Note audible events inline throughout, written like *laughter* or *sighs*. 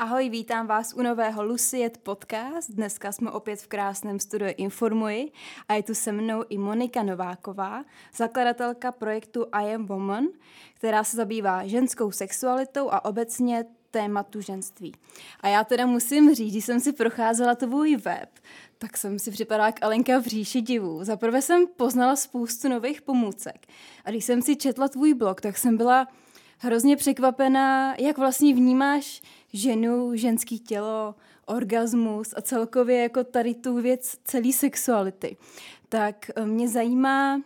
Ahoj, vítám vás u nového Luciet podcast. Dneska jsme opět v krásném studiu Informuji a je tu se mnou i Monika Nováková, zakladatelka projektu I Am Woman, která se zabývá ženskou sexualitou a obecně tématu ženství. A já teda musím říct, když jsem si procházela tvůj web, tak jsem si připadala jak Alenka v říši divů. Zaprvé jsem poznala spoustu nových pomůcek. A když jsem si četla tvůj blog, tak jsem byla hrozně překvapená, jak vlastně vnímáš ženu, ženský tělo, orgasmus a celkově jako tady tu věc celý sexuality. Tak eh, mě zajímá,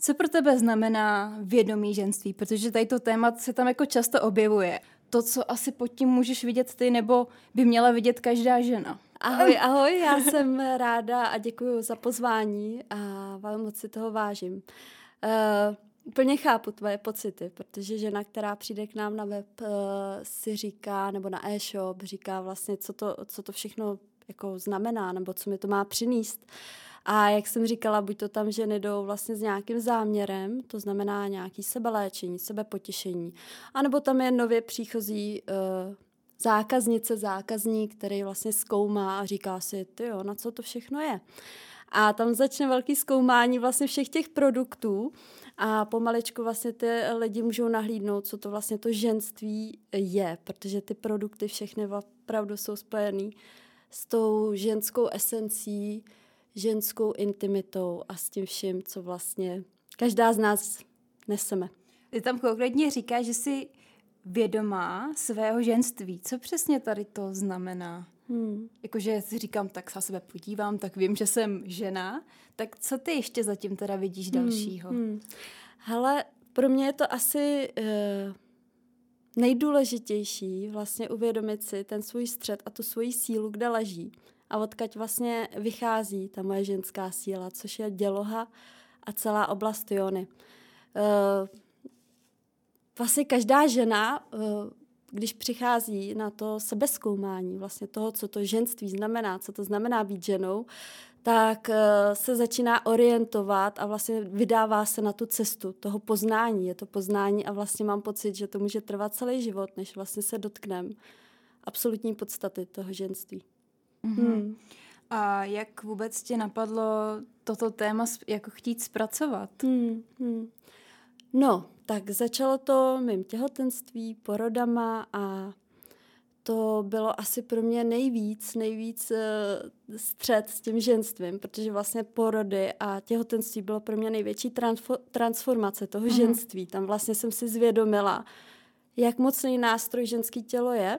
co pro tebe znamená vědomí ženství, protože tady to téma se tam jako často objevuje. To, co asi pod tím můžeš vidět ty, nebo by měla vidět každá žena. Ahoj, ahoj, já jsem ráda a děkuji za pozvání a vám moc si toho vážím. Uh, úplně chápu tvoje pocity, protože žena, která přijde k nám na web, uh, si říká, nebo na e-shop, říká vlastně, co to, co to všechno jako znamená, nebo co mi to má přinést. A jak jsem říkala, buď to tam ženy jdou vlastně s nějakým záměrem, to znamená nějaký sebeléčení, sebepotěšení, anebo tam je nově příchozí uh, zákaznice, zákazník, který vlastně zkoumá a říká si, ty jo, na co to všechno je. A tam začne velký zkoumání vlastně všech těch produktů a pomaličku vlastně ty lidi můžou nahlídnout, co to vlastně to ženství je, protože ty produkty všechny opravdu jsou spojený s tou ženskou esencí, ženskou intimitou a s tím vším, co vlastně každá z nás neseme. Ty tam konkrétně říkáš, že jsi vědomá svého ženství. Co přesně tady to znamená? Hmm. Jakože si říkám, tak se na sebe podívám, tak vím, že jsem žena. Tak co ty ještě zatím teda vidíš hmm. dalšího? Hmm. Hele, pro mě je to asi uh, nejdůležitější vlastně uvědomit si ten svůj střed a tu svoji sílu, kde leží. A odkaď vlastně vychází ta moje ženská síla, což je děloha a celá oblast Jony. Uh, vlastně každá žena, uh, když přichází na to sebezkoumání, vlastně toho, co to ženství znamená, co to znamená být ženou, tak uh, se začíná orientovat a vlastně vydává se na tu cestu toho poznání. Je to poznání a vlastně mám pocit, že to může trvat celý život, než vlastně se dotknem absolutní podstaty toho ženství. Mm-hmm. Hmm. A jak vůbec tě napadlo toto téma jako chtít zpracovat? Hmm. Hmm. No, tak začalo to mým těhotenství, porodama a to bylo asi pro mě nejvíc, nejvíc uh, střed s tím ženstvím, protože vlastně porody a těhotenství bylo pro mě největší transfo- transformace toho mm. ženství. Tam vlastně jsem si zvědomila, jak mocný nástroj ženský tělo je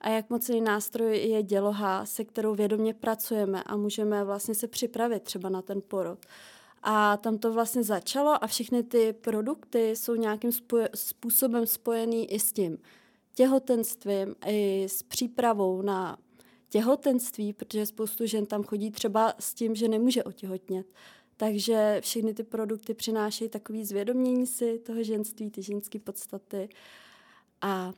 a jak mocný nástroj je děloha, se kterou vědomě pracujeme a můžeme vlastně se připravit třeba na ten porod. A tam to vlastně začalo a všechny ty produkty jsou nějakým spoje- způsobem spojený i s tím těhotenstvím, i s přípravou na těhotenství, protože spoustu žen tam chodí třeba s tím, že nemůže otěhotnět. Takže všechny ty produkty přinášejí takový zvědomění si toho ženství, ty ženské podstaty. A,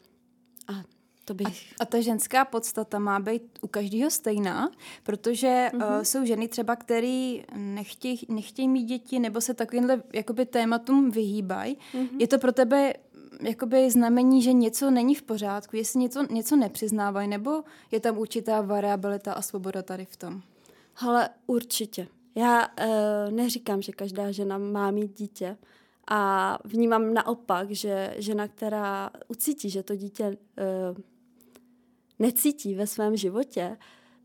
a to bych... A, a ta ženská podstata má být u každého stejná, protože mm-hmm. uh, jsou ženy třeba, které nechtějí, nechtějí mít děti nebo se takovýmhle jakoby tématům vyhýbají. Mm-hmm. Je to pro tebe jakoby znamení, že něco není v pořádku, jestli něco, něco nepřiznávají, nebo je tam určitá variabilita a svoboda tady v tom? Ale určitě. Já uh, neříkám, že každá žena má mít dítě, a vnímám naopak, že žena, která ucítí, že to dítě uh, necítí ve svém životě,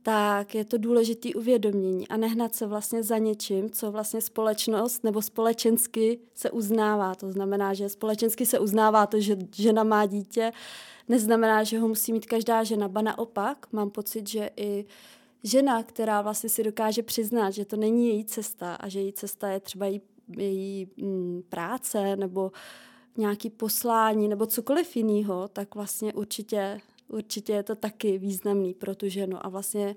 tak je to důležité uvědomění a nehnat se vlastně za něčím, co vlastně společnost nebo společensky se uznává. To znamená, že společensky se uznává to, že žena má dítě, neznamená, že ho musí mít každá žena, ba naopak. Mám pocit, že i žena, která vlastně si dokáže přiznat, že to není její cesta a že její cesta je třeba její, její mm, práce nebo nějaký poslání nebo cokoliv jiného, tak vlastně určitě určitě je to taky významný pro tu ženu a vlastně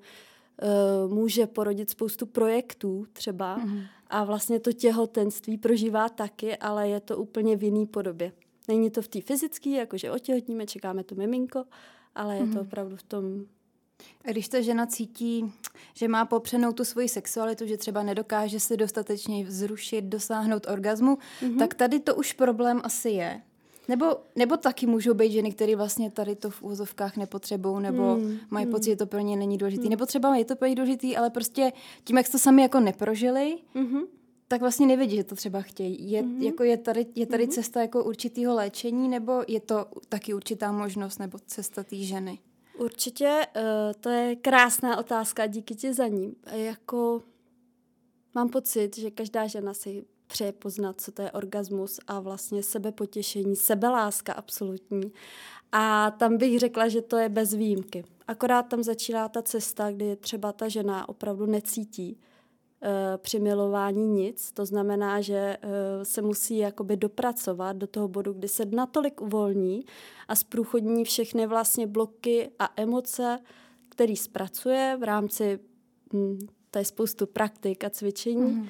uh, může porodit spoustu projektů třeba mm-hmm. a vlastně to těhotenství prožívá taky, ale je to úplně v jiný podobě. Není to v té fyzické, jakože otěhotníme, čekáme to miminko, ale je mm-hmm. to mhm. opravdu v tom a když ta žena cítí, že má popřenou tu svoji sexualitu, že třeba nedokáže se dostatečně vzrušit, dosáhnout orgazmu, mm-hmm. tak tady to už problém asi je. Nebo, nebo taky můžou být ženy, které vlastně tady to v úzovkách nepotřebují, nebo hmm. mají hmm. pocit, že to pro ně není důležité. Hmm. Nebo třeba je to pro ně důležité, ale prostě tím, jak to sami jako neprožili, hmm tak vlastně nevidí, že to třeba chtějí. Je, mm-hmm. jako je tady, je tady mm-hmm. cesta jako určitýho léčení, nebo je to taky určitá možnost, nebo cesta té ženy? Určitě, uh, to je krásná otázka, díky ti za ní. Jako mám pocit, že každá žena si přeje poznat, co to je orgasmus a vlastně sebepotěšení, sebeláska absolutní. A tam bych řekla, že to je bez výjimky. Akorát tam začíná ta cesta, kdy třeba ta žena opravdu necítí, Eh, při milování nic. To znamená, že eh, se musí jakoby dopracovat do toho bodu, kdy se natolik uvolní a zprůchodní všechny vlastně bloky a emoce, který zpracuje v rámci, hm, to je spoustu praktik a cvičení, mm.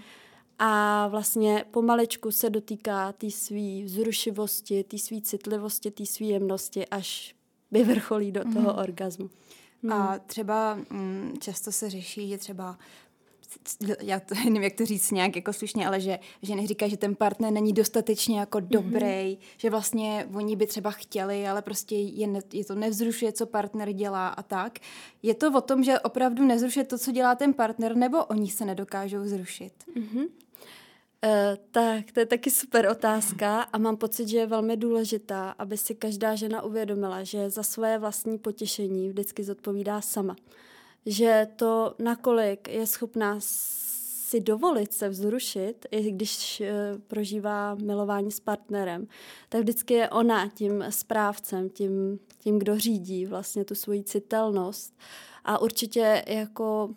A vlastně pomalečku se dotýká té své vzrušivosti, té své citlivosti, té své jemnosti, až vyvrcholí do toho mm. orgazmu. A hmm. třeba mm, často se řeší, že třeba já to *laughs* nevím, jak to říct nějak jako slušně, ale že ženy říkají, že ten partner není dostatečně jako mhm. dobrý, mm-hmm. že vlastně oni by třeba chtěli, ale prostě je, ne, je to nevzrušuje, co partner dělá a tak. Je to o tom, že opravdu nezrušuje to, co dělá ten partner, nebo oni se nedokážou zrušit? Mm-hmm. Uh, tak, to je taky super otázka a mám pocit, že je velmi důležitá, aby si každá žena uvědomila, že za svoje vlastní potěšení vždycky zodpovídá sama že to, nakolik je schopná si dovolit se vzrušit, i když uh, prožívá milování s partnerem, tak vždycky je ona tím správcem, tím, tím, kdo řídí vlastně tu svoji citelnost. A určitě jako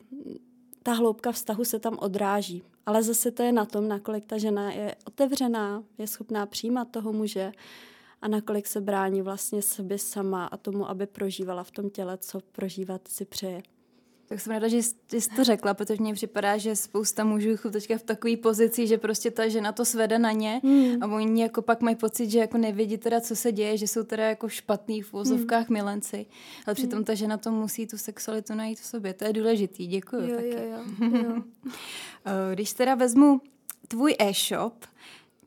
ta hloubka vztahu se tam odráží. Ale zase to je na tom, nakolik ta žena je otevřená, je schopná přijímat toho muže a nakolik se brání vlastně sobě sama a tomu, aby prožívala v tom těle, co prožívat si přeje. Tak jsem ráda, že jsi to řekla, protože mně připadá, že spousta mužů jsou teďka v takové pozici, že prostě ta žena to svede na ně hmm. a oni jako pak mají pocit, že jako nevědí teda, co se děje, že jsou teda jako špatný v úzovkách hmm. milenci. Ale přitom hmm. ta žena to musí tu sexualitu najít v sobě. To je důležitý, děkuji. Jo, taky. jo, jo, *laughs* jo. Eh, když teda vezmu tvůj e-shop,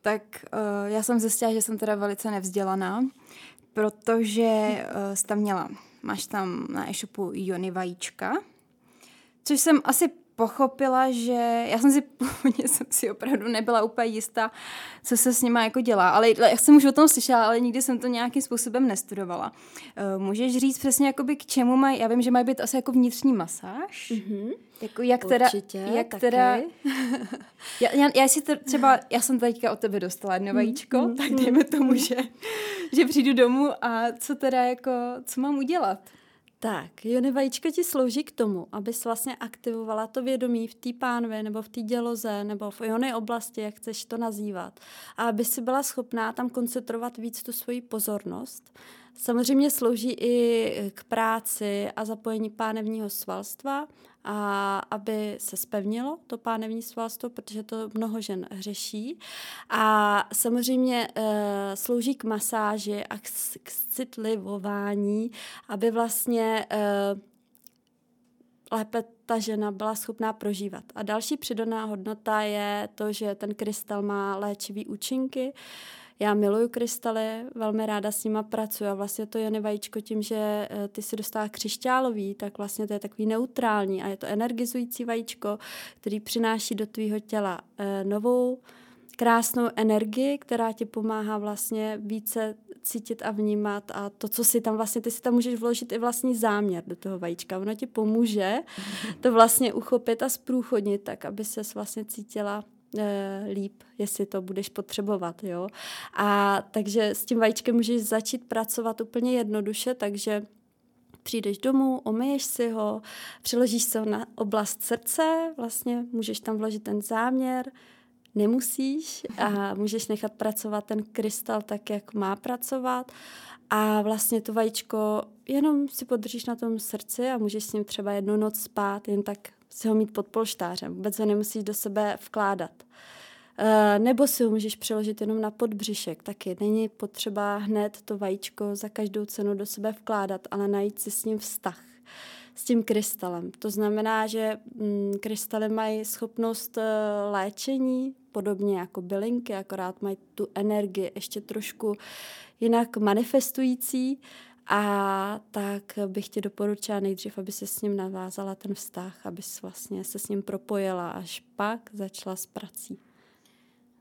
tak uh, já jsem zjistila, že jsem teda velice nevzdělaná, protože uh, jsi tam měla, máš tam na e-shopu Jony vajíčka, Což jsem asi pochopila, že já jsem si *laughs* původně jsem si opravdu nebyla úplně jistá, co se s nima jako dělá, ale jak jsem už o tom slyšela, ale nikdy jsem to nějakým způsobem nestudovala. Uh, můžeš říct přesně jakoby k čemu mají, já vím, že mají být asi jako vnitřní masáž, mm-hmm. jako jak teda, Určitě, jak taky. teda, *laughs* já, já, já si to třeba, já jsem teďka od tebe dostala jedno vajíčko, mm-hmm. tak dejme tomu, že, že přijdu domů a co teda jako, co mám udělat? Tak, jony vajíčka ti slouží k tomu, abys vlastně aktivovala to vědomí v té pánve nebo v té děloze nebo v jony oblasti, jak chceš to nazývat. A aby si byla schopná tam koncentrovat víc tu svoji pozornost. Samozřejmě slouží i k práci a zapojení pánevního svalstva, a aby se spevnilo to pánevní svalstvo, protože to mnoho žen řeší. A samozřejmě e, slouží k masáži a k, k citlivování, aby vlastně e, lépe ta žena byla schopná prožívat. A další přidaná hodnota je to, že ten krystal má léčivý účinky, já miluju krystaly, velmi ráda s nima pracuji a vlastně to je vajíčko tím, že eh, ty si dostává křišťálový, tak vlastně to je takový neutrální a je to energizující vajíčko, který přináší do tvýho těla eh, novou krásnou energii, která ti pomáhá vlastně více cítit a vnímat a to, co si tam vlastně, ty si tam můžeš vložit i vlastní záměr do toho vajíčka. Ono ti pomůže to vlastně uchopit a zprůchodnit tak, aby se vlastně cítila líp, jestli to budeš potřebovat, jo. A takže s tím vajíčkem můžeš začít pracovat úplně jednoduše, takže přijdeš domů, omeješ si ho, přiložíš se ho na oblast srdce, vlastně můžeš tam vložit ten záměr, nemusíš a můžeš nechat pracovat ten krystal tak, jak má pracovat a vlastně to vajíčko jenom si podržíš na tom srdci a můžeš s ním třeba jednu noc spát, jen tak si ho mít pod polštářem. Vůbec ho nemusíš do sebe vkládat. E, nebo si ho můžeš přeložit jenom na podbřišek. Taky není potřeba hned to vajíčko za každou cenu do sebe vkládat, ale najít si s ním vztah. s tím krystalem. To znamená, že mm, krystaly mají schopnost uh, léčení, podobně jako bylinky, akorát mají tu energii ještě trošku jinak manifestující. A tak bych ti doporučila nejdřív, aby se s ním navázala ten vztah, aby vlastně se s ním propojila, až pak začala s prací.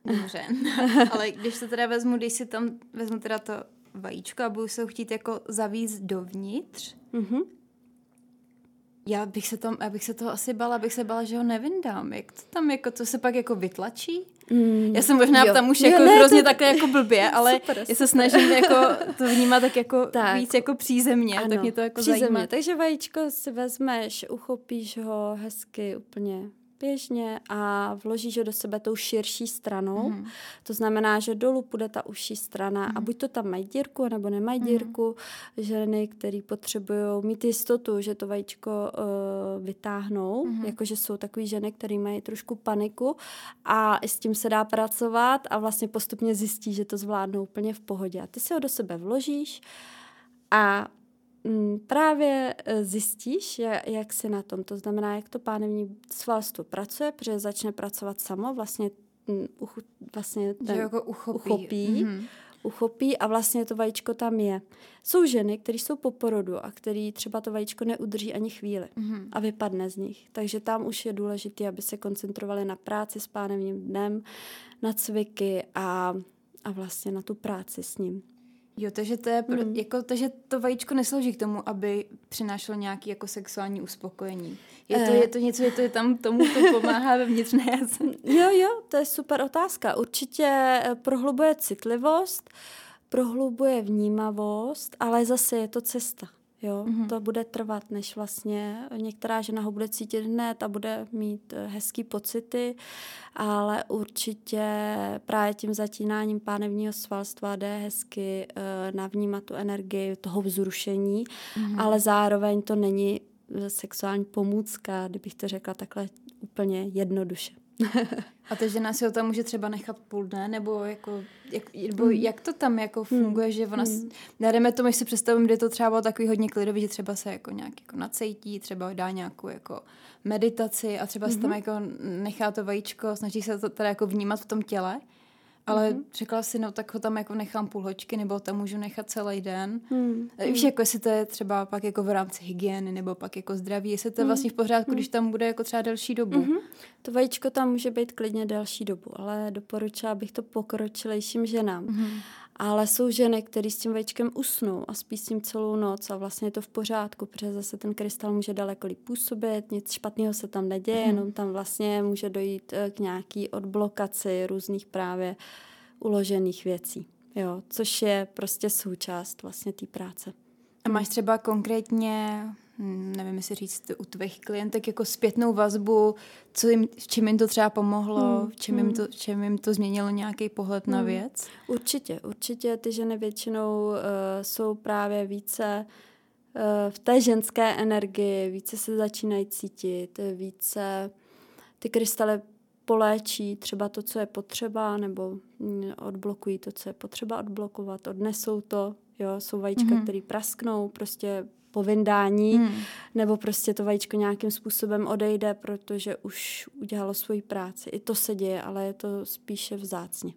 Dobře, *laughs* ale když to teda vezmu, když si tam vezmu teda to vajíčko a budu se ho chtít jako zavízt dovnitř, mm-hmm. Já bych se tam, já bych se toho asi bala, abych se bala, že ho nevyndám. Jak to tam jako, to se pak jako vytlačí? Mm, já jsem možná jo. tam už jako jo, ne, hrozně to... takhle jako blbě, *laughs* ale super, já se snažím jako to vnímat tak jako tak. víc jako přízemně, ano, tak mě to jako přízemně. zajímá. Takže vajíčko si vezmeš, uchopíš ho hezky úplně běžně a vložíš ho do sebe tou širší stranou. Mm. To znamená, že dolů půjde ta užší strana mm. a mhm. buď to tam mají dírku, nebo nemají mm. dírku. Ženy, které potřebují mít jistotu, že to vajíčko uh, vytáhnou, mm. jakože jsou takové ženy, které mají trošku paniku a s tím se dá pracovat a vlastně postupně zjistí, že to zvládnou úplně v pohodě. A ty si ho do sebe vložíš a právě e, zjistíš, jak si na tom. To znamená, jak to pánevní svalstvo pracuje, protože začne pracovat samo, vlastně, mm, vlastně ten že jako uchopí. uchopí, mm-hmm. uchopí a vlastně to vajíčko tam je. Jsou ženy, které jsou po porodu a který třeba to vajíčko neudrží ani chvíli mm-hmm. a vypadne z nich. Takže tam už je důležité, aby se koncentrovali na práci s pánevním dnem, na cviky a, a vlastně na tu práci s ním. Jo, takže to je, pro, hmm. jako, takže to vajíčko neslouží k tomu, aby přinášelo nějaký jako sexuální uspokojení. Je to, eh. je to něco, je to je tam tomu to pomáhá ve vnitřné *laughs* Jo, jo, to je super otázka. Určitě eh, prohlubuje citlivost, prohlubuje vnímavost, ale zase je to cesta. Jo, mm-hmm. to bude trvat, než vlastně některá žena ho bude cítit hned a bude mít eh, hezký pocity, ale určitě právě tím zatínáním pánevního svalstva jde hezky uh, navnímat tu energii toho vzrušení, mm-hmm. ale zároveň to není sexuální pomůcka, kdybych to řekla takhle úplně jednoduše. *laughs* A ta žena si ho tam může třeba nechat půl dne, nebo, jako, jak, nebo mm. jak to tam jako funguje, mm. že ona, mm. dejme tomu, si představím, kde to třeba bylo takový hodně klidový, že třeba se jako nějak jako nacejtí, třeba dá nějakou jako meditaci a třeba mm-hmm. se tam jako nechá to vajíčko, snaží se to teda jako vnímat v tom těle. Ale mm-hmm. řekla si, no tak ho tam jako nechám půl hočky, nebo tam můžu nechat celý den. Mm. Víš, jako jestli to je třeba pak jako v rámci hygieny, nebo pak jako zdraví, jestli to je mm. vlastně v pořádku, mm. když tam bude jako třeba delší dobu. Mm-hmm. To vajíčko tam může být klidně delší dobu, ale doporučila bych to pokročilejším ženám. Mm-hmm. Ale jsou ženy, které s tím vajíčkem usnou a spí s tím celou noc a vlastně je to v pořádku, protože zase ten krystal může daleko líp působit, nic špatného se tam neděje, mm. jenom tam vlastně může dojít eh, k nějaký odblokaci různých právě uložených věcí. Jo, což je prostě součást vlastně té práce. A máš třeba konkrétně nevím, jestli říct u tvých klientek jako zpětnou vazbu, co jim, v čem jim to třeba pomohlo, hmm. v čem, jim hmm. to, v čem jim to změnilo nějaký pohled hmm. na věc? Určitě, určitě ty ženy většinou uh, jsou právě více uh, v té ženské energii, více se začínají cítit, více ty krystaly poléčí třeba to, co je potřeba, nebo hm, odblokují to, co je potřeba odblokovat, odnesou to, jo, jsou vajíčka, mm-hmm. které prasknou, prostě po vyndání, hmm. nebo prostě to vajíčko nějakým způsobem odejde, protože už udělalo svoji práci. I to se děje, ale je to spíše vzácně.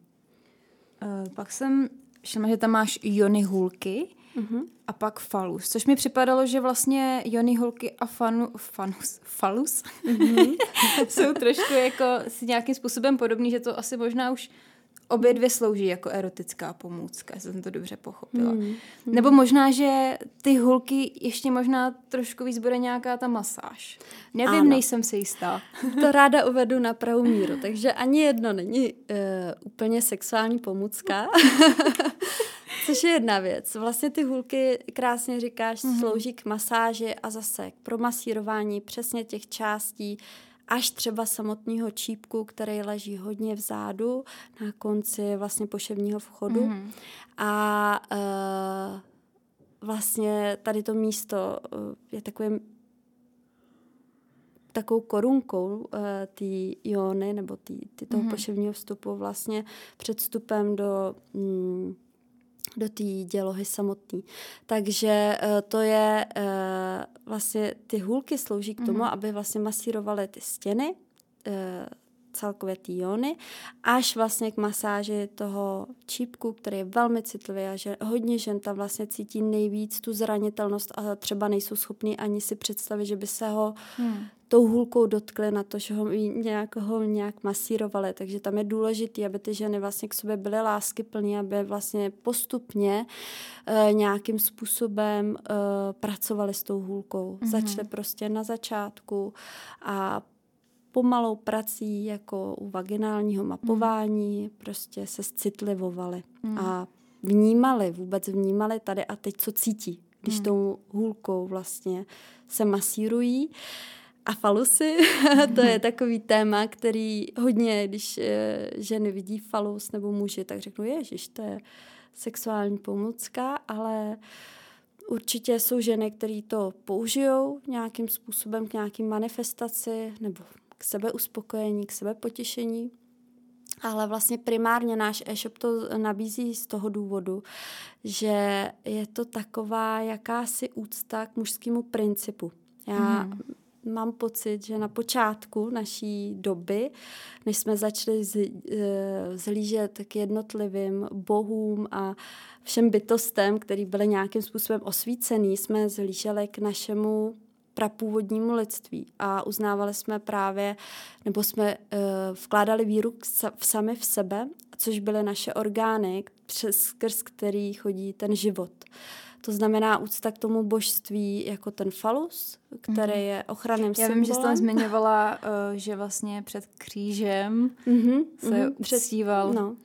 Uh, pak jsem všimla, že tam máš jony hůlky uh-huh. a pak falus, což mi připadalo, že vlastně jony hůlky a fanu, fanus, falus uh-huh. *laughs* jsou trošku jako si nějakým způsobem podobný, že to asi možná už obě dvě slouží jako erotická pomůcka, jsem to dobře pochopila. Hmm. Hmm. Nebo možná, že ty hulky ještě možná trošku víc bude nějaká ta masáž. Nevím, ano. nejsem si jistá. *laughs* To ráda uvedu na pravou míru, takže ani jedno není uh, úplně sexuální pomůcka. *laughs* Což je jedna věc. Vlastně ty hulky, krásně říkáš, mm-hmm. slouží k masáži a zase k promasírování přesně těch částí, až třeba samotného čípku, který leží hodně vzadu na konci vlastně poševního vchodu. Mm-hmm. A uh, vlastně tady to místo uh, je takovým takovou korunkou uh, ty iony nebo ty, ty toho mm-hmm. poševního vstupu vlastně před vstupem do mm, do té dělohy samotné. Takže uh, to je uh, vlastně ty hůlky slouží k tomu, mm-hmm. aby vlastně masírovaly ty stěny, e, celkově ty jóny, až vlastně k masáži toho čípku, který je velmi citlivý a že hodně žen tam vlastně cítí nejvíc tu zranitelnost a třeba nejsou schopní ani si představit, že by se ho hmm. tou hůlkou dotkli na to, že ho nějak, ho nějak masírovali. Takže tam je důležité, aby ty ženy vlastně k sobě byly láskyplné, aby vlastně postupně e, nějakým způsobem e, pracovali s tou hůlkou. Mm-hmm. Začali prostě na začátku a pomalou prací jako u vaginálního mapování mm. prostě se citlivovali mm. a vnímali, vůbec vnímali tady a teď, co cítí, když mm. tou hůlkou vlastně se masírují. A falusy, *laughs* to je *laughs* takový téma, který hodně, když eh, ženy vidí falus nebo muži, tak řeknou, ježiš, to je sexuální pomůcka, ale určitě jsou ženy, které to použijou nějakým způsobem k nějakým manifestaci nebo k sebeuspokojení, k sebepotěšení. Ale vlastně primárně náš e-shop to nabízí z toho důvodu, že je to taková jakási úcta k mužskému principu. Já mm. mám pocit, že na počátku naší doby, než jsme začali z, eh, zhlížet k jednotlivým bohům a všem bytostem, který byly nějakým způsobem osvícený, jsme zhlíželi k našemu prapůvodnímu lidství a uznávali jsme právě, nebo jsme uh, vkládali víru v sami v sebe, což byly naše orgány, přes skrz který chodí ten život. To znamená úcta k tomu božství jako ten falus, který mm. je ochranným symbolem. Já vím, že jsi tam zmiňovala, uh, že vlastně před křížem mm-hmm, se mm-hmm, uctíval. Před, no,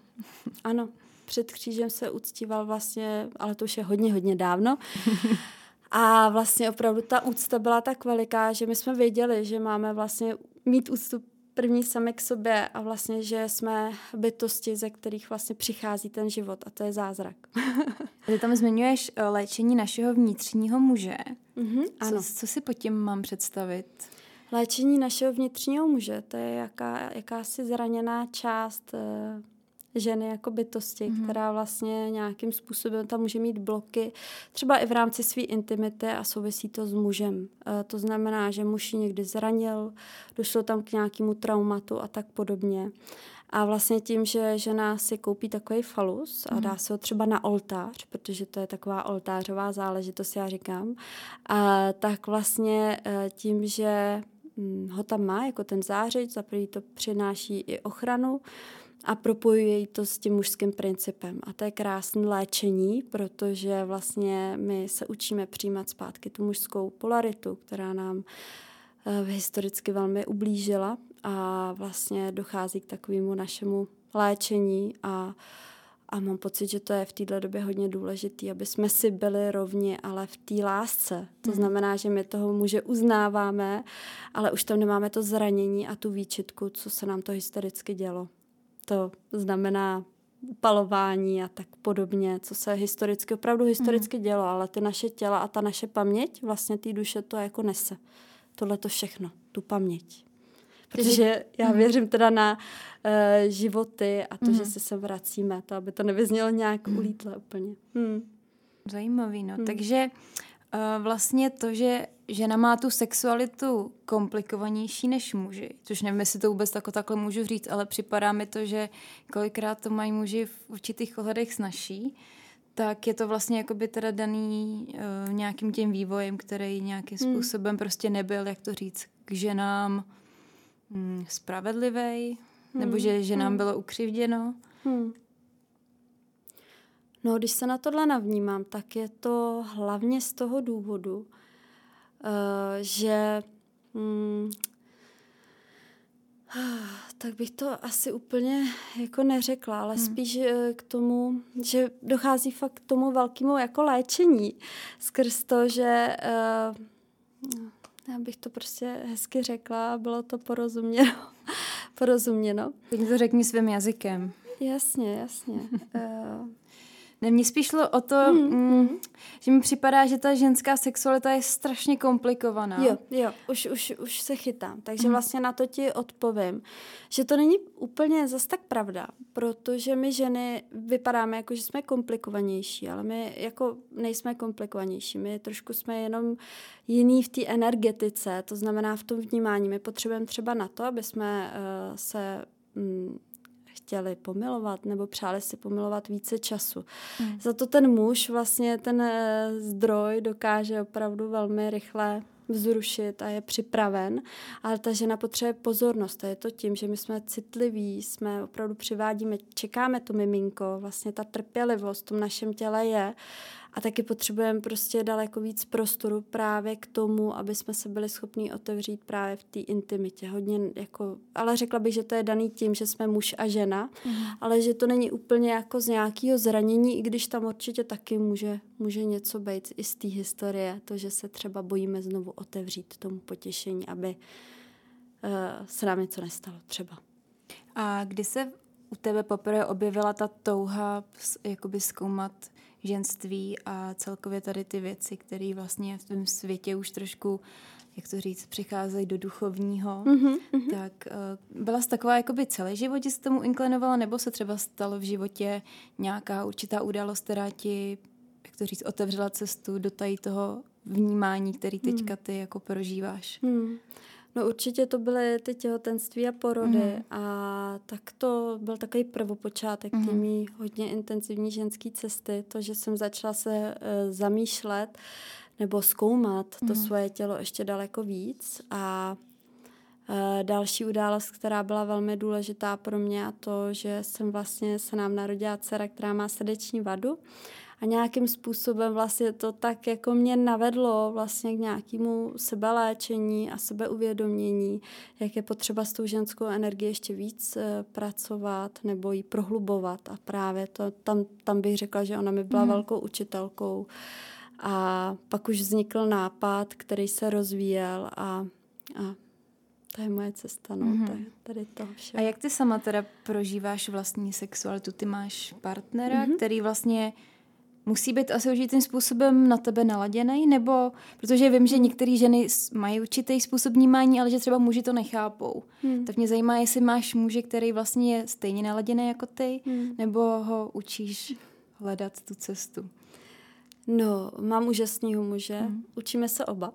ano, před křížem se uctíval vlastně, ale to už je hodně, hodně dávno. *laughs* A vlastně opravdu ta úcta byla tak veliká, že my jsme věděli, že máme vlastně mít úctu první sami k sobě a vlastně, že jsme bytosti, ze kterých vlastně přichází ten život a to je zázrak. *laughs* Ty tam zmiňuješ eh, léčení našeho vnitřního muže. Mm-hmm, ano. Co, co si pod tím mám představit? Léčení našeho vnitřního muže, to je jaká, jakási zraněná část eh, ženy jako bytosti, mm-hmm. která vlastně nějakým způsobem tam může mít bloky, třeba i v rámci své intimity a souvisí to s mužem. E, to znamená, že muž někdy zranil, došlo tam k nějakému traumatu a tak podobně. A vlastně tím, že žena si koupí takový falus a dá mhm. se ho třeba na oltář, protože to je taková oltářová záležitost, já říkám, a tak vlastně e, tím, že hm, ho tam má jako ten zářeč, za to přináší i ochranu, a propojuje to s tím mužským principem. A to je krásné léčení, protože vlastně my se učíme přijímat zpátky tu mužskou polaritu, která nám uh, historicky velmi ublížila a vlastně dochází k takovému našemu léčení a a mám pocit, že to je v této době hodně důležité, aby jsme si byli rovni, ale v té lásce. To hmm. znamená, že my toho muže uznáváme, ale už tam nemáme to zranění a tu výčitku, co se nám to historicky dělo to znamená upalování a tak podobně, co se historicky, opravdu historicky mm. dělo, ale ty naše těla a ta naše paměť, vlastně té duše to jako nese. Tohle to všechno, tu paměť. Protože já mm. věřím teda na uh, životy a to, mm. že se sem vracíme, to, aby to nevyznělo nějak mm. ulítle úplně. Hmm. Zajímavý, no. Hmm. Takže uh, vlastně to, že žena má tu sexualitu komplikovanější než muži, což nevím, jestli to vůbec tako, takhle můžu říct, ale připadá mi to, že kolikrát to mají muži v určitých ohledech snažší, tak je to vlastně jakoby teda daný uh, nějakým tím vývojem, který nějakým hmm. způsobem prostě nebyl, jak to říct, k ženám mm, spravedlivý, hmm. nebo že ženám hmm. bylo ukřivděno. Hmm. No, když se na tohle navnímám, tak je to hlavně z toho důvodu, že hmm, *sighs* tak bych to asi úplně jako neřekla, ale hmm. spíš eh, k tomu, že dochází fakt k tomu velkému jako léčení skrz to, že uh, já bych to prostě hezky řekla a bylo to porozuměno. *laughs* porozuměno. Teď to řekni svým jazykem. Jasně, jasně. uh, Ne, mně spíš šlo o to, mm, mm, že mi připadá, že ta ženská sexualita je strašně komplikovaná. Jo, jo, už, už, už se chytám. Takže mm. vlastně na to ti odpovím, že to není úplně zas tak pravda, protože my ženy vypadáme jako, že jsme komplikovanější, ale my jako nejsme komplikovanější. My trošku jsme jenom jiný v té energetice, to znamená v tom vnímání. My potřebujeme třeba na to, aby jsme uh, se um, chtěli pomilovat nebo přáli si pomilovat více času. Hmm. Za to ten muž vlastně ten eh, zdroj dokáže opravdu velmi rychle vzrušit a je připraven, ale ta žena potřebuje pozornost a je to tím, že my jsme citliví, jsme opravdu přivádíme, čekáme to miminko, vlastně ta trpělivost v tom našem těle je a taky potřebujeme prostě daleko víc prostoru právě k tomu, aby jsme se byli schopni otevřít právě v té intimitě. Hodně jako, ale řekla bych, že to je daný tím, že jsme muž a žena, mm. ale že to není úplně jako z nějakého zranění, i když tam určitě taky může, může něco být i z té historie, to, že se třeba bojíme znovu otevřít tomu potěšení, aby uh, se nám něco nestalo třeba. A kdy se u tebe poprvé objevila ta touha jakoby zkoumat ženství a celkově tady ty věci, které vlastně v tom světě už trošku jak to říct, přicházejí do duchovního, mm-hmm, tak uh, byla jsi taková jakoby celý život, že se tomu inklinovala, nebo se třeba stalo v životě nějaká určitá událost, která ti, jak to říct, otevřela cestu do tady toho vnímání, který teďka ty jako prožíváš? Mm. No určitě to byly ty těhotenství a porody mm. a tak to byl takový prvopočátek mm. mý hodně intenzivní ženské cesty, to, že jsem začala se uh, zamýšlet nebo zkoumat mm. to mhm. svoje tělo ještě daleko víc a uh, další událost, která byla velmi důležitá pro mě a to, že jsem vlastně se nám narodila dcera, která má srdeční vadu a nějakým způsobem vlastně to tak jako mě navedlo vlastně k nějakému sebeléčení a sebeuvědomění, jak je potřeba s tou ženskou energií ještě víc eh, pracovat nebo ji prohlubovat a právě to, tam, tam bych řekla, že ona mi byla mm. velkou učitelkou a pak už vznikl nápad, který se rozvíjel a, a to je moje cesta, no, mm-hmm. tady, tady to vše. A jak ty sama teda prožíváš vlastní sexualitu? Ty máš partnera, mm-hmm. který vlastně musí být asi určitým způsobem na tebe naladěný, nebo protože vím, že některé ženy mají určitý způsob vnímání, ale že třeba muži to nechápou. Hmm. Tak mě zajímá, jestli máš muže, který vlastně je stejně naladěný jako ty, hmm. nebo ho učíš hledat tu cestu. No, mám úžasného muže, hmm. učíme se oba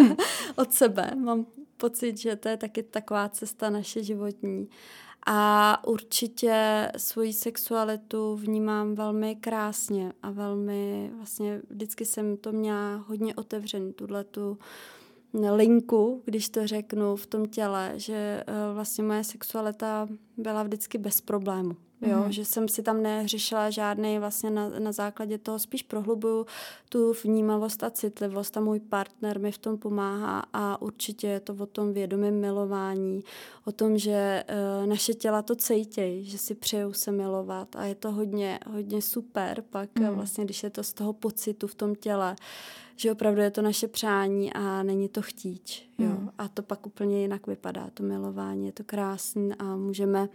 *laughs* od sebe. Mám pocit, že to je taky taková cesta naše životní. A určitě svoji sexualitu vnímám velmi krásně a velmi, vlastně vždycky jsem to měla hodně otevřený, tuhle tu linku, když to řeknu, v tom těle, že eh, vlastně moje sexualita byla vždycky bez problému. Jo, mm. že jsem si tam neřešila žádný vlastně na, na základě toho spíš prohlubuju tu vnímavost a citlivost a můj partner mi v tom pomáhá a určitě je to o tom vědomém milování, o tom, že uh, naše těla to cejtějí, že si přejou se milovat a je to hodně, hodně super pak mm. vlastně, když je to z toho pocitu v tom těle, že opravdu je to naše přání a není to chtíč. Jo? Mm. A to pak úplně jinak vypadá, to milování, je to krásné a můžeme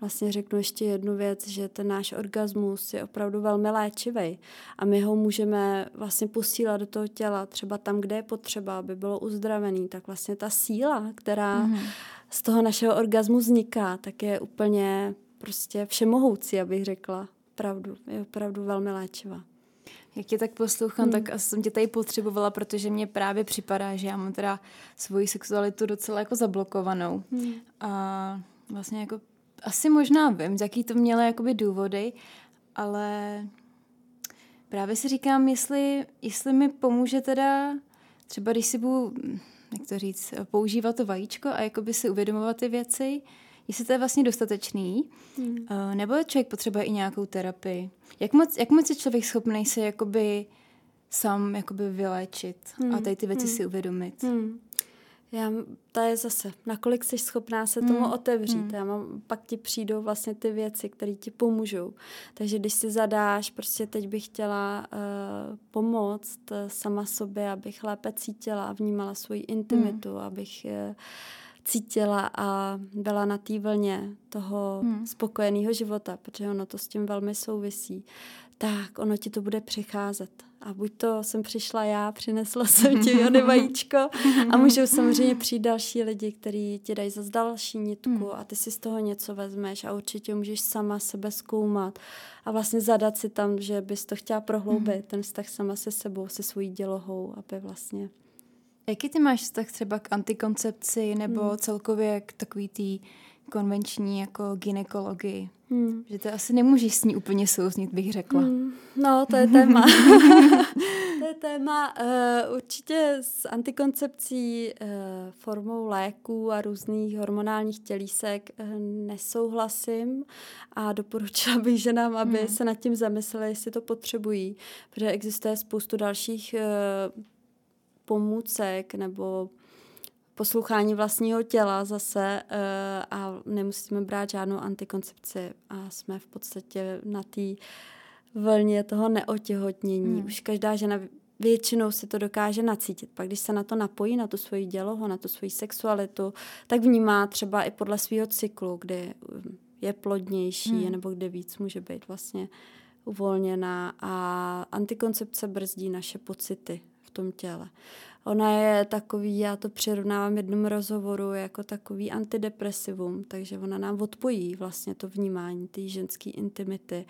vlastně řeknu ještě jednu věc, že ten náš orgasmus je opravdu velmi léčivý a my ho můžeme vlastně posílat do toho těla, třeba tam, kde je potřeba, aby bylo uzdravený, tak vlastně ta síla, která mm-hmm. z toho našeho orgasmu vzniká, tak je úplně prostě všemohoucí, abych řekla. Opravdu, je opravdu velmi léčivá. Jak tě tak poslouchám, hmm. tak asi jsem tě tady potřebovala, protože mě právě připadá, že já mám teda svoji sexualitu docela jako zablokovanou. Hmm. A vlastně jako asi možná vím, jaký to mělo jakoby důvody, ale právě si říkám, jestli, jestli mi pomůže teda, třeba když si budu, jak to říct, používat to vajíčko a jakoby si uvědomovat ty věci, jestli to je vlastně dostatečný, hmm. uh, nebo člověk potřebuje i nějakou terapii. Jak moc, jak moc je člověk schopný se jakoby sám jakoby vyléčit hmm. a tady ty věci hmm. si uvědomit? Hmm. Já, to je zase, nakolik jsi schopná se tomu mm. otevřít. Mm. Já mám, pak ti přijdou vlastně ty věci, které ti pomůžou. Takže když si zadáš, prostě teď bych chtěla uh, pomoct uh, sama sobě, abych lépe cítila a vnímala svoji intimitu, mm. abych uh, cítila a byla na té vlně toho hmm. spokojeného života, protože ono to s tím velmi souvisí, tak ono ti to bude přicházet. A buď to jsem přišla já, přinesla jsem ti jony *laughs* vajíčko a můžou samozřejmě přijít další lidi, kteří ti dají zase další nitku hmm. a ty si z toho něco vezmeš a určitě můžeš sama sebe zkoumat a vlastně zadat si tam, že bys to chtěla prohloubit, hmm. ten vztah sama se sebou, se svojí dělohou, aby vlastně... Jaký ty máš vztah třeba k antikoncepci nebo hmm. celkově k takový tý konvenční jako ginekologii. Hmm. Že to asi nemůžeš s ní úplně souznit, bych řekla. Hmm. No, to je téma. *laughs* to je téma. Uh, určitě s antikoncepcí uh, formou léků a různých hormonálních tělísek uh, nesouhlasím a doporučila bych ženám, aby hmm. se nad tím zamysleli, jestli to potřebují, protože existuje spoustu dalších uh, pomůcek nebo poslouchání vlastního těla zase uh, a nemusíme brát žádnou antikoncepci a jsme v podstatě na té vlně toho neotěhotnění. Hmm. Už každá žena většinou si to dokáže nacítit. Pak když se na to napojí, na tu svoji dělohu, na tu svoji sexualitu, tak vnímá třeba i podle svého cyklu, kdy je plodnější hmm. nebo kde víc může být vlastně uvolněná a antikoncepce brzdí naše pocity v tom těle. Ona je takový, já to přirovnávám jednom rozhovoru, jako takový antidepresivum, takže ona nám odpojí vlastně to vnímání té ženské intimity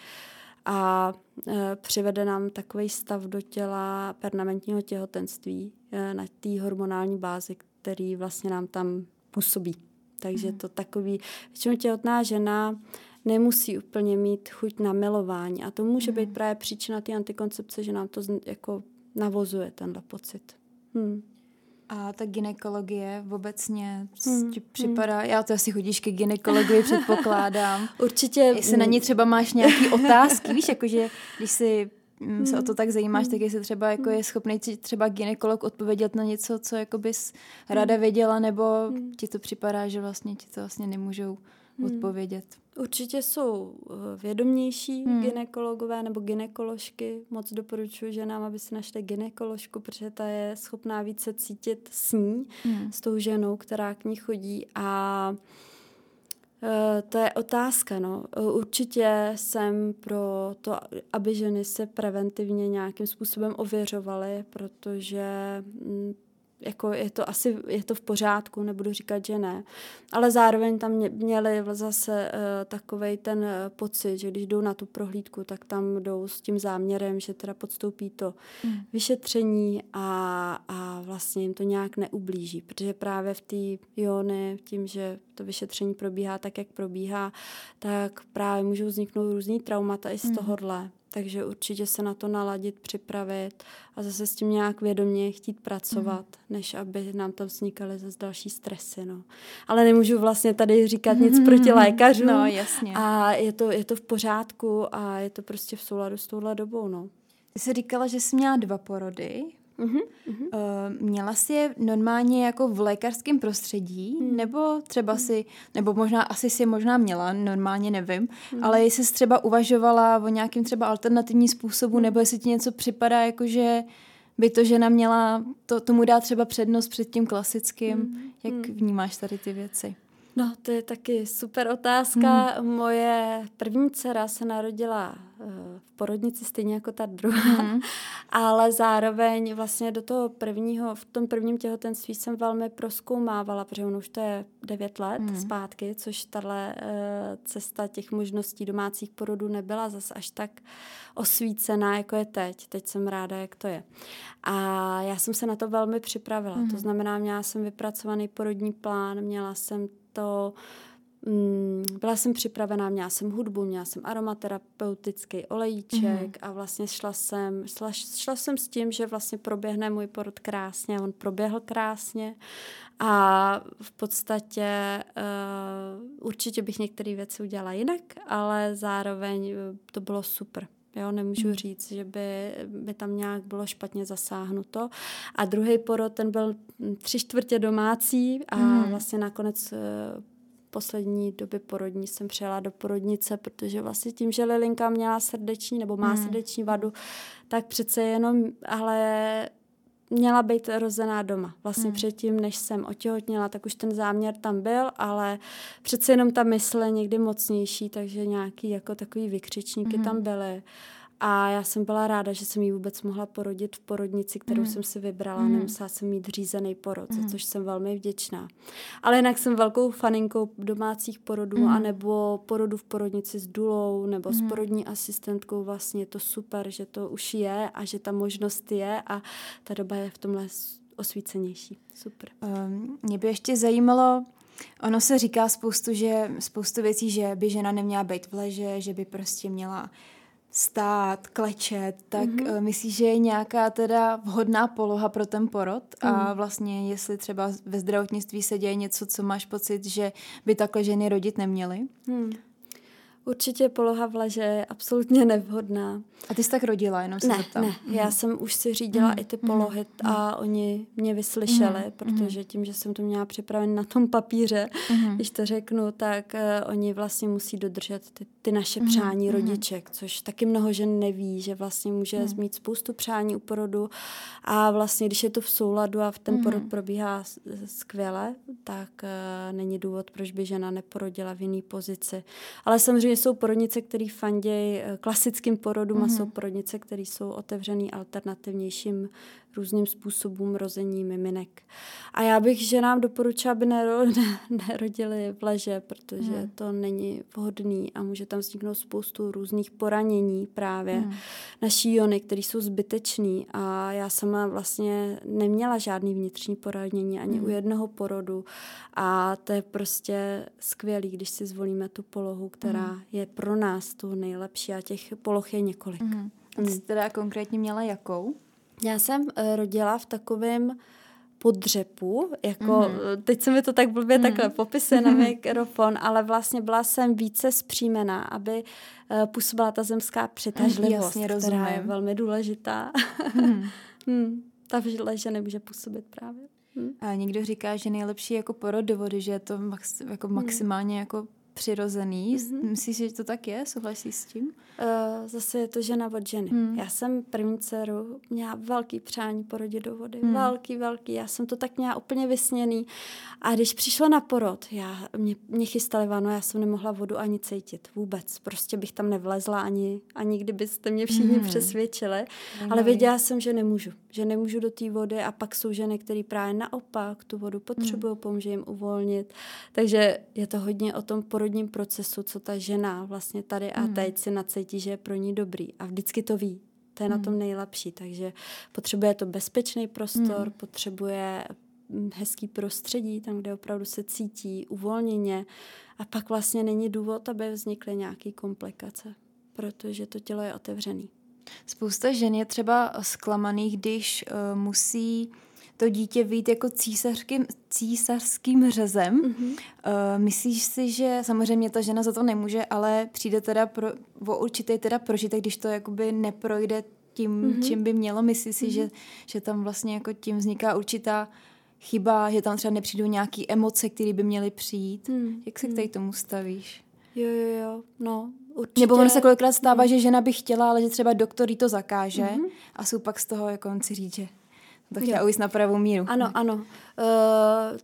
a e, přivede nám takový stav do těla permanentního těhotenství e, na té hormonální bázi, který vlastně nám tam působí. Takže mm. to takový, většinou těhotná žena nemusí úplně mít chuť na milování a to může mm. být právě příčina té antikoncepce, že nám to jako navozuje tenhle pocit. Hmm. A ta ginekologie obecně hmm. ti připadá, hmm. já to asi chodíš ke ginekologii, předpokládám. *laughs* Určitě. Jestli na ní třeba máš nějaké otázky, víš, jakože když si hmm. se o to hmm. tak zajímáš, tak hmm. jestli třeba jako je schopný ti třeba ginekolog odpovědět na něco, co jako bys ráda věděla, nebo ti to připadá, že vlastně ti to vlastně nemůžou hmm. odpovědět. Určitě jsou eh, vědomější hmm. ginekologové nebo ginekoložky. Moc doporučuji ženám, aby si našli ginekoložku, protože ta je schopná více cítit s ní, hmm. s tou ženou, která k ní chodí. A Uh, to je otázka, no. Určitě jsem pro to, aby ženy se preventivně nějakým způsobem ověřovaly, protože mm, jako je to asi je to v pořádku, nebudu říkat, že ne. Ale zároveň tam měli zase uh, eh, takový ten uh, pocit, že když jdou na tu prohlídku, tak tam jdou s tím záměrem, že teda podstoupí to mm. vyšetření a, a vlastně jim to nějak neublíží, protože právě v té iony, tím, že to vyšetření probíhá tak, jak probíhá, tak právě můžou vzniknout různý traumata i z mm. tohohle. Takže určitě se na to naladit, připravit a zase s tím nějak vědomě chtít pracovat, mm. než aby nám tam vznikaly zase další stresy. No. Ale nemůžu vlastně tady říkat nic mm. proti lékařům. No, jasně. A je to, je to v pořádku a je to prostě v souladu s touhle dobou. No. Ty jsi říkala, že jsi měla dva porody. Uh-huh. Uh, měla jsi je normálně jako v lékařském prostředí, uh-huh. nebo třeba uh-huh. si, nebo možná, asi si možná měla, normálně nevím, uh-huh. ale jestli jsi třeba uvažovala o nějakým třeba alternativním způsobu, uh-huh. nebo jestli ti něco připadá, jako že by to žena měla to, tomu dát třeba přednost před tím klasickým. Uh-huh. Jak vnímáš tady ty věci? No, to je taky super otázka. Hmm. Moje první dcera se narodila uh, v porodnici stejně jako ta druhá, hmm. *laughs* ale zároveň vlastně do toho prvního, v tom prvním těhotenství jsem velmi proskoumávala, protože ono už to je devět let hmm. zpátky, což tahle uh, cesta těch možností domácích porodů nebyla zas až tak osvícená, jako je teď. Teď jsem ráda, jak to je. A já jsem se na to velmi připravila. Hmm. To znamená, měla jsem vypracovaný porodní plán, měla jsem to mm, byla jsem připravená, měla jsem hudbu, měla jsem aromaterapeutický olejček mm. a vlastně šla jsem, šla, šla jsem s tím, že vlastně proběhne můj porod krásně, on proběhl krásně a v podstatě uh, určitě bych některé věci udělala jinak, ale zároveň eh, to bylo super. Jo, nemůžu mm. říct, že by, by tam nějak bylo špatně zasáhnuto. A druhý porod, ten byl tři čtvrtě domácí a mm. vlastně nakonec eh, poslední doby porodní jsem přijela do porodnice, protože vlastně tím, že Lilinka měla srdeční nebo má mm. srdeční vadu, tak přece jenom, ale měla být rozená doma. Vlastně hmm. předtím, než jsem otěhotněla, tak už ten záměr tam byl, ale přece jenom ta mysl je někdy mocnější, takže nějaký jako takový vykřičníky hmm. tam byly. A já jsem byla ráda, že jsem ji vůbec mohla porodit v porodnici, kterou mm. jsem si vybrala. Mm. Nemusela jsem mít řízený porod, mm. za což jsem velmi vděčná. Ale jinak jsem velkou faninkou domácích porodů, mm. anebo porodu v porodnici s dulou, nebo mm. s porodní asistentkou. Vlastně je to super, že to už je a že ta možnost je a ta doba je v tomhle osvícenější. Super. Um, mě by ještě zajímalo, ono se říká spoustu, že, spoustu věcí, že by žena neměla být v leže, že by prostě měla stát, klečet, tak mm-hmm. myslíš, že je nějaká teda vhodná poloha pro ten porod mm. a mhm. vlastně jestli třeba ve zdravotnictví se děje něco, co máš pocit, že by takhle ženy rodit neměly? Mm. Určitě poloha v leže je absolutně nevhodná. A ty jsi tak rodila, jenom se ne, zeptám. Ne, mm. já jsem už si řídila mm. i ty polohy mm. a oni mě vyslyšeli, mm. protože tím, že jsem to měla připraven na tom papíře, mm. když to řeknu, tak uh, oni vlastně musí dodržet ty, ty naše mm. přání rodiček, což taky mnoho žen neví, že vlastně může mm. mít spoustu přání u porodu a vlastně, když je to v souladu a v ten mm. porod probíhá skvěle, tak uh, není důvod, proč by žena neporodila v jiné pozici. Ale samozřejmě jsou porodnice, které fandějí eh, klasickým porodům mm-hmm. a jsou porodnice, které jsou otevřený alternativnějším různým způsobům rození miminek. A já bych ženám doporučila, aby nero, *laughs* ne, nerodili v leže, protože mm. to není vhodný a může tam vzniknout spoustu různých poranění právě. Mm. Naší jony, které jsou zbytečný a já sama vlastně neměla žádný vnitřní poranění ani mm. u jednoho porodu a to je prostě skvělý, když si zvolíme tu polohu, která mm. je pro nás tu nejlepší a těch poloh je několik. Mm. A ty jsi teda konkrétně měla jakou? Já jsem uh, rodila v takovém podřepu, jako mm-hmm. teď se mi to tak blbě mm-hmm. takhle popisuje na *laughs* mikrofon, ale vlastně byla jsem více zpřímená, aby uh, působila ta zemská přitažlivost, Jasně, která je velmi důležitá. Mm. *laughs* hmm, ta že nemůže působit právě. Hmm. A někdo říká, že nejlepší jako porod do vody, že je to max, jako hmm. maximálně jako přirozený. Mm-hmm. Myslíš, že to tak je? Souhlasíš s tím? Uh, zase je to žena od ženy. Mm. Já jsem první dceru měla velký přání porodit do vody. Mm. Velký, velký. Já jsem to tak měla úplně vysněný. A když přišla na porod, já, mě, mě chystali vano, já jsem nemohla vodu ani cítit. Vůbec. Prostě bych tam nevlezla ani, ani kdybyste mě všichni mm. přesvědčili. Mm. Ale věděla jsem, že nemůžu. Že nemůžu do té vody a pak jsou ženy, které právě naopak tu vodu potřebují, mm. pomůže jim uvolnit. Takže je to hodně o tom porodním procesu, co ta žena vlastně tady a mm. teď si nacítí, že je pro ní dobrý. A vždycky to ví. To je mm. na tom nejlepší. Takže potřebuje to bezpečný prostor, mm. potřebuje mm, hezký prostředí, tam, kde opravdu se cítí uvolněně a pak vlastně není důvod, aby vznikly nějaké komplikace, protože to tělo je otevřený. Spousta žen je třeba zklamaných, když uh, musí to dítě vyjít jako císařským, císařským řezem. Mm-hmm. Uh, myslíš si, že samozřejmě ta žena za to nemůže, ale přijde teda pro, o určitý teda prožitek, když to jakoby neprojde tím, mm-hmm. čím by mělo. Myslíš si, mm-hmm. že, že tam vlastně jako tím vzniká určitá chyba, že tam třeba nepřijdou nějaké emoce, které by měly přijít. Mm. Jak se k tady tomu stavíš? Jo, jo, jo, no, určitě. Nebo ono se kolikrát stává, mm. že žena by chtěla, ale že třeba doktor jí to zakáže mm-hmm. a jsou pak z toho jako on si říct, že to chtěla ujít na pravou míru. Ano, ano. Uh,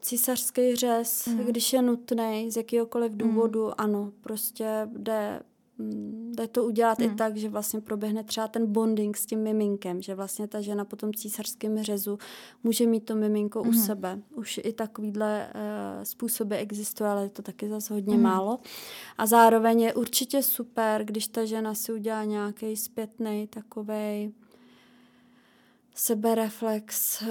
císařský řez, mm. když je nutný z jakýhokoliv důvodu, mm. ano, prostě jde Mm, jde to udělat hmm. i tak, že vlastně proběhne třeba ten bonding s tím miminkem, že vlastně ta žena po tom císařském řezu může mít to miminko hmm. u sebe. Už i takovýhle uh, způsoby existuje, ale je to taky zase hodně hmm. málo. A zároveň je určitě super, když ta žena si udělá nějaký zpětný takovej sebereflex uh,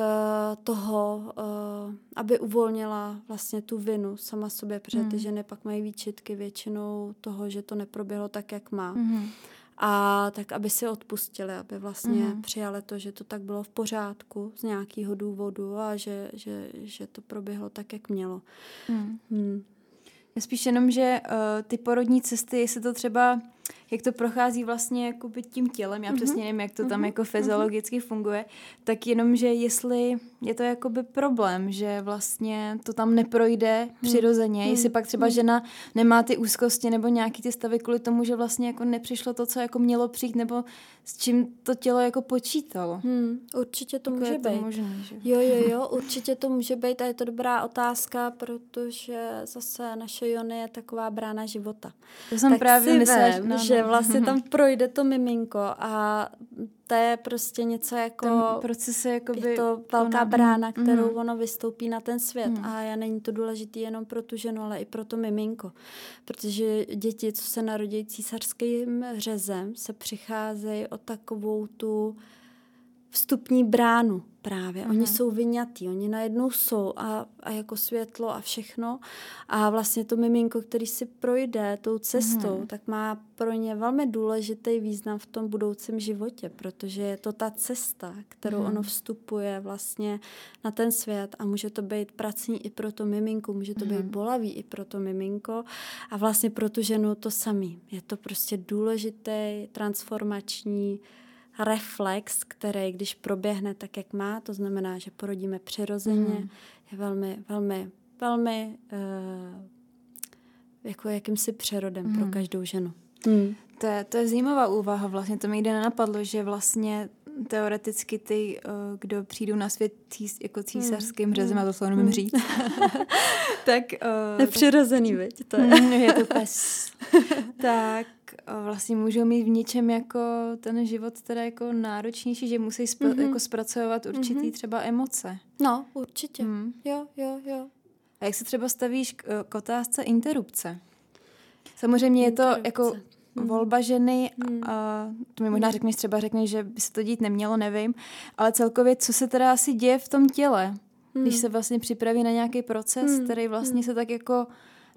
toho, uh, aby uvolnila vlastně tu vinu sama sobě, protože mm. ty ženy pak mají výčitky většinou toho, že to neproběhlo tak, jak má. Mm. A tak, aby si odpustili, aby vlastně mm. přijali to, že to tak bylo v pořádku z nějakého důvodu a že, že, že to proběhlo tak, jak mělo. Mm. Mm. Spíš jenom, že uh, ty porodní cesty, jestli to třeba jak to prochází vlastně jakoby tím tělem, já mm-hmm. přesně nevím, jak to tam mm-hmm. jako fyziologicky funguje, tak jenom, že jestli je to jakoby problém, že vlastně to tam neprojde mm. přirozeně, mm. jestli pak třeba mm. žena nemá ty úzkosti nebo nějaký ty stavy kvůli tomu, že vlastně jako nepřišlo to, co jako mělo přijít, nebo s čím to tělo jako počítalo. Hmm, určitě to může být. Možný, že? Jo, jo, jo, *laughs* určitě to může být a je to dobrá otázka, protože zase naše jony je taková brána života. To jsem tak právě myslela, no, že vlastně tam *laughs* projde to miminko a to je prostě něco jako... Ten proces je jakoby... Je to velká brána, kterou mm. ono vystoupí na ten svět mm. a já není to důležité jenom pro tu ženu, ale i pro to miminko. Protože děti, co se narodí císařským řezem, se přicházejí o takovou tu vstupní bránu právě. Oni mhm. jsou vyňatí, oni najednou jsou a, a jako světlo a všechno. A vlastně to miminko, který si projde tou cestou, mm. tak má pro ně velmi důležitý význam v tom budoucím životě, protože je to ta cesta, kterou mm. ono vstupuje vlastně na ten svět a může to být pracní i pro to miminko, může to mm. být mhm. bolavý i pro to miminko a vlastně pro tu ženu to samý. Je to prostě důležitý transformační reflex, který když proběhne tak, jak má, to znamená, že porodíme přirozeně, mm. je velmi, velmi, velmi uh, jako jakýmsi přerodem mm. pro hmm. každou ženu. Mm. To, je, to je zajímavá úvaha, vlastně to mi nikdy nenapadlo, že vlastně teoreticky ty, uh, kdo přijdou na svět cís, jako císařským hmm. řezem, a to slovo nemůžu říct, *laughs* tak... Uh, Nepřirozený, veď, to je. je to pes. *laughs* tak vlastně můžou mít v něčem jako ten život teda jako náročnější, že musí spra- mm-hmm. jako zpracovat určitý mm-hmm. třeba emoce. No, určitě. Mm. Jo, jo, jo. A jak se třeba stavíš k, k otázce interrupce? Samozřejmě je to jako mm. volba ženy mm. a to mi možná mhm. řekneš, třeba řekneš, že by se to dít nemělo, nevím, ale celkově, co se teda asi děje v tom těle, mm. když se vlastně připraví na nějaký proces, mm. který vlastně mm. se tak jako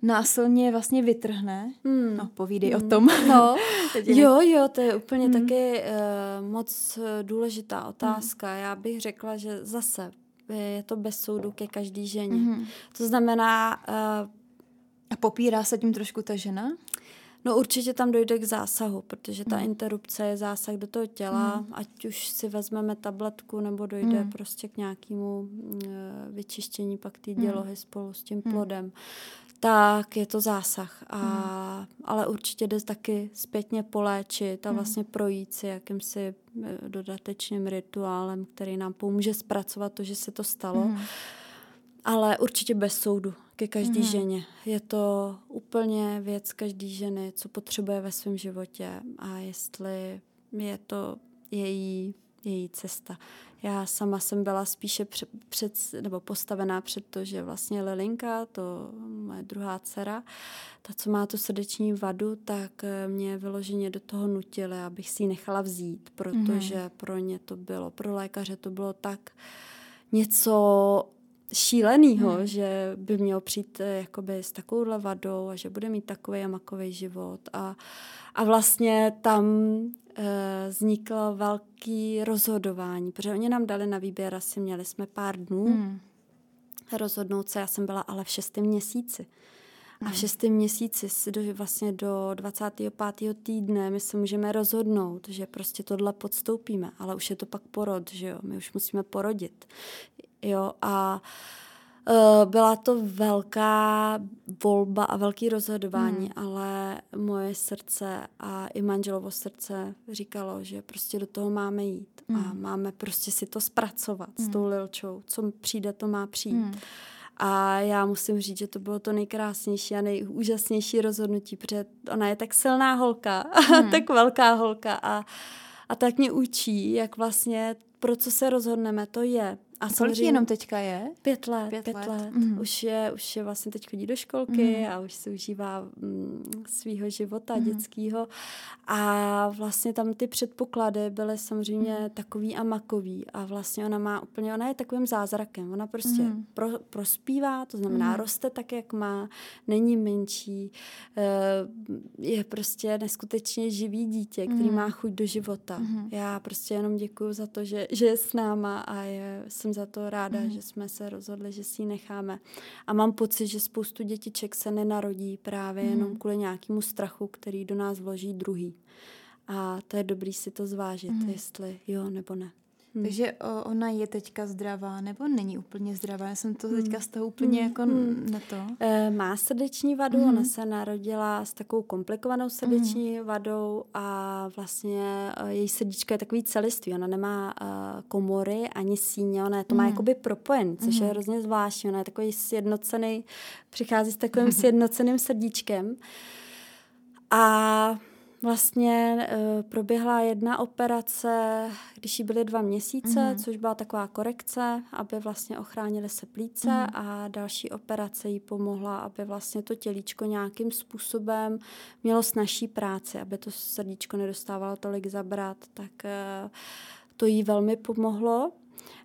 násilně vlastně vytrhne. Mm. No, povídej mm. o hmm. tom. No, *laughs* jo, jo, to je úplně mm. taky uh, moc eh, důležitá otázka. Mm. Já bych řekla, že zase je to bez soudu ke každý ženě. Mm. To znamená... Uh, a popírá se tím trošku ta žena? No určitě tam dojde k zásahu, protože ta mm. interrupce je zásah do toho těla, mm. ať už si vezmeme tabletku nebo dojde mm. prostě k nějakému uh, vyčištění pak té dělohy mm. spolu s tím plodem. Tak je to zásah. A, hmm. Ale určitě jde taky zpětně poléčit a hmm. vlastně projít si jakýmsi eh, dodatečným rituálem, který nám pomůže zpracovat to, že se to stalo. Hmm. Ale určitě bez soudu ke každé hmm. ženě. Je to úplně věc každé ženy, co potřebuje ve svém životě a jestli je to její, její cesta. Já sama jsem byla spíše před, před, nebo postavená před to, že vlastně Lilinka, to moje druhá dcera, ta, co má tu srdeční vadu, tak eh, mě vyloženě do toho nutili, abych si ji nechala vzít, protože mm-hmm. pro ně to bylo, pro lékaře to bylo tak něco šílenýho, hmm. že by měl přijít eh, jakoby s takovouhle vadou a že bude mít takový a makový život. A, a vlastně tam vzniklo velký rozhodování, protože oni nám dali na výběr, asi měli jsme pár dnů hmm. rozhodnout se, já jsem byla ale v šestém měsíci. A v hmm. šestém měsíci, do, vlastně do 25. týdne, my se můžeme rozhodnout, že prostě tohle podstoupíme, ale už je to pak porod, že jo, my už musíme porodit. Jo, a uh, byla to velká volba a velký rozhodování, hmm. ale moje srdce a i manželovo srdce říkalo, že prostě do toho máme jít hmm. a máme prostě si to zpracovat hmm. s tou Lilčou. Co přijde, to má přijít. Hmm. A já musím říct, že to bylo to nejkrásnější a nejúžasnější rozhodnutí, protože ona je tak silná holka, *laughs* hmm. tak velká holka a, a tak mě učí, jak vlastně pro co se rozhodneme, to je. A kolik jenom teďka je? Pět let. Pět, pět let. let. Mm. Už, je, už je vlastně teď chodí do školky mm. a už se užívá mm, svýho života mm. dětského. A vlastně tam ty předpoklady byly samozřejmě mm. takový a makový. A vlastně ona má úplně, ona je takovým zázrakem. Ona prostě mm. pro, prospívá, to znamená mm. roste tak, jak má, není menší. Eh, je prostě neskutečně živý dítě, který mm. má chuť do života. Mm. Já prostě jenom děkuju za to, že, že je s náma a je, jsem za to ráda, mm. že jsme se rozhodli, že si ji necháme. A mám pocit, že spoustu dětiček se nenarodí právě mm. jenom kvůli nějakému strachu, který do nás vloží druhý. A to je dobrý si to zvážit, mm. jestli jo nebo ne. Hmm. Takže o, ona je teďka zdravá, nebo není úplně zdravá? Já jsem to hmm. teďka z toho úplně hmm. jako hmm. na to. E, má srdeční vadu, hmm. ona se narodila s takovou komplikovanou srdeční hmm. vadou a vlastně e, její srdíčko je takový celiství. Ona nemá e, komory ani síně, ona to má hmm. jakoby propojen, což hmm. je hrozně zvláštní. Ona je takový sjednocený, přichází s takovým sjednoceným srdíčkem. A Vlastně uh, proběhla jedna operace, když jí byly dva měsíce, mm-hmm. což byla taková korekce, aby vlastně ochránili se plíce mm-hmm. a další operace jí pomohla, aby vlastně to tělíčko nějakým způsobem mělo snažší práci, aby to srdíčko nedostávalo tolik zabrat, tak uh, to jí velmi pomohlo.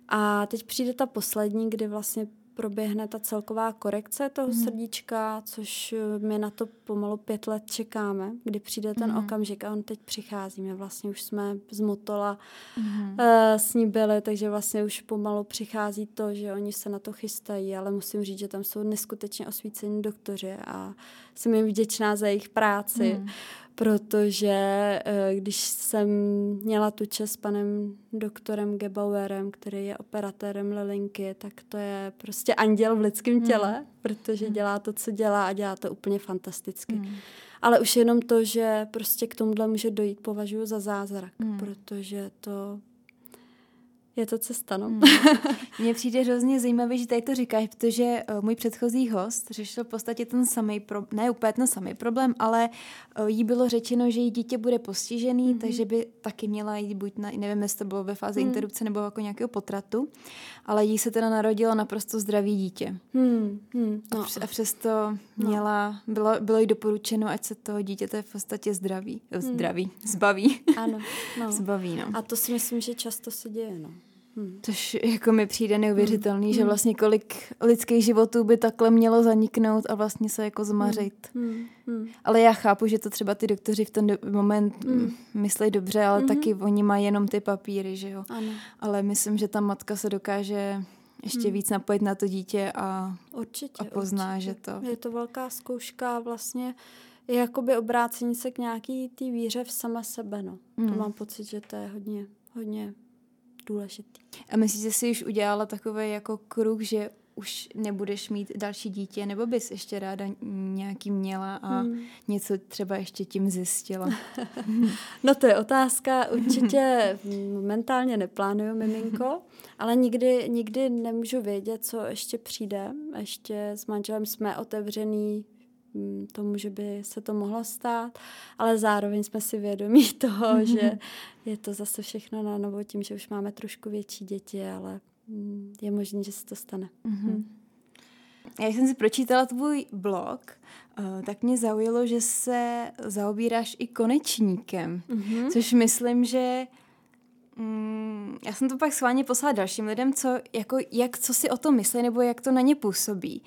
A teď přijde ta poslední, kdy vlastně proběhne ta celková korekce toho mm. srdíčka, což eh, my na to pomalu pět let čekáme, kdy přijde ten mm. okamžik a on teď přichází. My vlastně už jsme z Motola mm. uh, s ní byli, takže vlastně už pomalu přichází to, že oni se na to chystají, ale musím říct, že tam jsou neskutečně osvícení doktoři a jsem jim vděčná za jejich práci. Mm protože eh, když jsem měla tu čest s panem doktorem Gebauerem, který je operatérem Lilinky, tak to je prostě anděl v lidském hmm. těle, hmm. protože dělá to, co dělá a dělá to úplně fantasticky. Hmm. Ale už jenom to, že prostě k tomuhle může dojít, považuji za zázrak, hmm. protože to je to cesta, no. Hmm. *laughs* Mně přijde hrozně zajímavé, že tady to říkáš, protože uh, můj předchozí host řešil v podstatě ten samý problém, ne úplně ten samý problém, ale uh, jí bylo řečeno, že jí dítě bude postižený, mm-hmm. takže by taky měla jít buď na, nevím, jestli to bylo ve fázi mm. interrupce nebo jako nějakého potratu, ale jí se teda narodilo naprosto zdravý dítě. Hmm. Hmm. No. A přesto no. měla, bylo, bylo jí doporučeno, ať se toho dítě v podstatě zdraví, hmm. zdraví, *laughs* zbaví. Ano, no. zbaví, no. A to si myslím, že často se děje, no. Hmm. Což jako mi přijde neuvěřitelný, hmm. že vlastně kolik lidských životů by takhle mělo zaniknout a vlastně se jako zmařit. Hmm. Hmm. Ale já chápu, že to třeba ty doktoři v ten do- moment hmm. myslí dobře, ale hmm. taky oni mají jenom ty papíry, že jo. Ano. Ale myslím, že ta matka se dokáže ještě hmm. víc napojit na to dítě a, určitě, a pozná, určitě. že to... Je to velká zkouška vlastně je jakoby obrácení se k nějaký té víře v sama sebe, no. Hmm. To mám pocit, že to je hodně, hodně důležitý. A myslíš, že jsi už udělala takový jako kruh, že už nebudeš mít další dítě, nebo bys ještě ráda nějaký měla a hmm. něco třeba ještě tím zjistila? *laughs* no to je otázka. Určitě momentálně neplánuju miminko, ale nikdy, nikdy nemůžu vědět, co ještě přijde. Ještě s manželem jsme otevřený tomu, že by se to mohlo stát, ale zároveň jsme si vědomí *laughs* toho, že je to zase všechno na novo tím, že už máme trošku větší děti, ale mm, je možné, že se to stane. Mm-hmm. Já jsem si pročítala tvůj blog, eh, tak mě zaujalo, že se zaobíráš i konečníkem, mm-hmm. což myslím, že Mm, já jsem to pak schválně poslala dalším lidem, co, jako, jak, co si o tom myslí, nebo jak to na ně působí.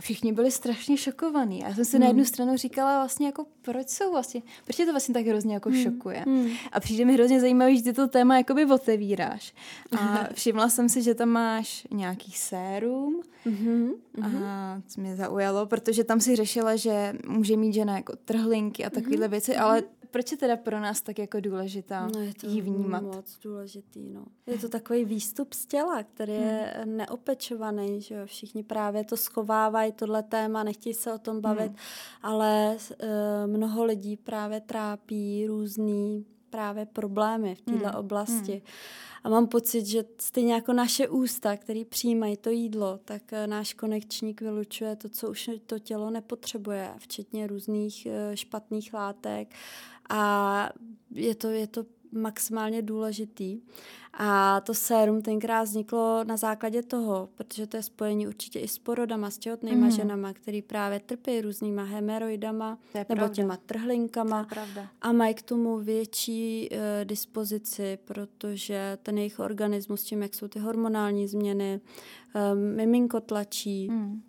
A všichni byli strašně šokovaní. A já jsem si hmm. na jednu stranu říkala vlastně jako, proč jsou vlastně, proč tě to vlastně tak hrozně jako hmm. šokuje. Hmm. A přijde mi hrozně zajímavé, že ty to téma jakoby otevíráš. A všimla jsem si, že tam máš nějaký sérum. Mm-hmm. A co mě zaujalo, protože tam si řešila, že může mít žena jako trhlinky a takovéhle mm-hmm. věci, ale proč je teda pro nás tak jako důležitá no, je to jí vnímat? moc důležitý, no. Je to takový výstup z těla, který je hmm. neopečovaný, že jo. Všichni právě to schovávají, tohle téma, nechtějí se o tom bavit, hmm. ale uh, mnoho lidí právě trápí různý právě problémy v této hmm. oblasti. Hmm. A mám pocit, že stejně jako naše ústa, který přijímají to jídlo, tak eh, náš konekčník vylučuje to, co už to tělo nepotřebuje, včetně různých eh, špatných látek a je to, je to maximálně důležitý. A to sérum tenkrát vzniklo na základě toho, protože to je spojení určitě i s porodama, s těhotnýma mm. ženama, který právě trpí různýma hemeroidama nebo pravda. těma trhlinkama a mají k tomu větší uh, dispozici, protože ten jejich organismus, tím, jak jsou ty hormonální změny, um, miminko tlačí, mm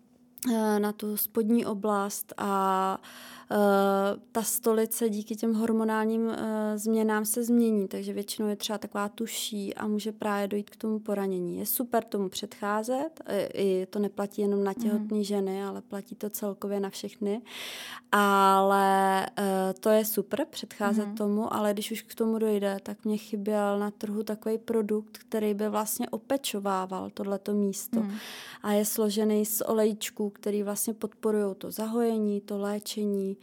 na tu spodní oblast a Eh, ta stolice díky těm hormonálním uh, změnám se změní, takže většinou je třeba taková tuší a může právě dojít k tomu poranění. Je super tomu předcházet, i to neplatí jenom na těhotné mm. ženy, ale platí to celkově na všechny, ale uh, to je super předcházet mm. tomu, ale když už k tomu dojde, tak mě chyběl na trhu takový produkt, který by vlastně opečovával tohleto místo mm. a je složený z olejčků, který vlastně podporují to zahojení, to léčení,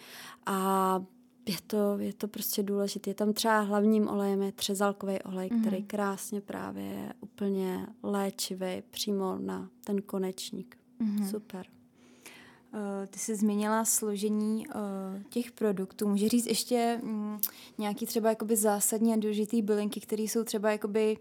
a je to, je to prostě důležité. Je tam třeba hlavním olejem je třezalkový olej, mm-hmm. který krásně právě je úplně léčivý přímo na ten konečník. Mm-hmm. Super. ty jsi změnila složení uh, těch produktů. Může říct ještě um, nějaký třeba jakoby zásadní a důležitý bylinky, které jsou třeba jakoby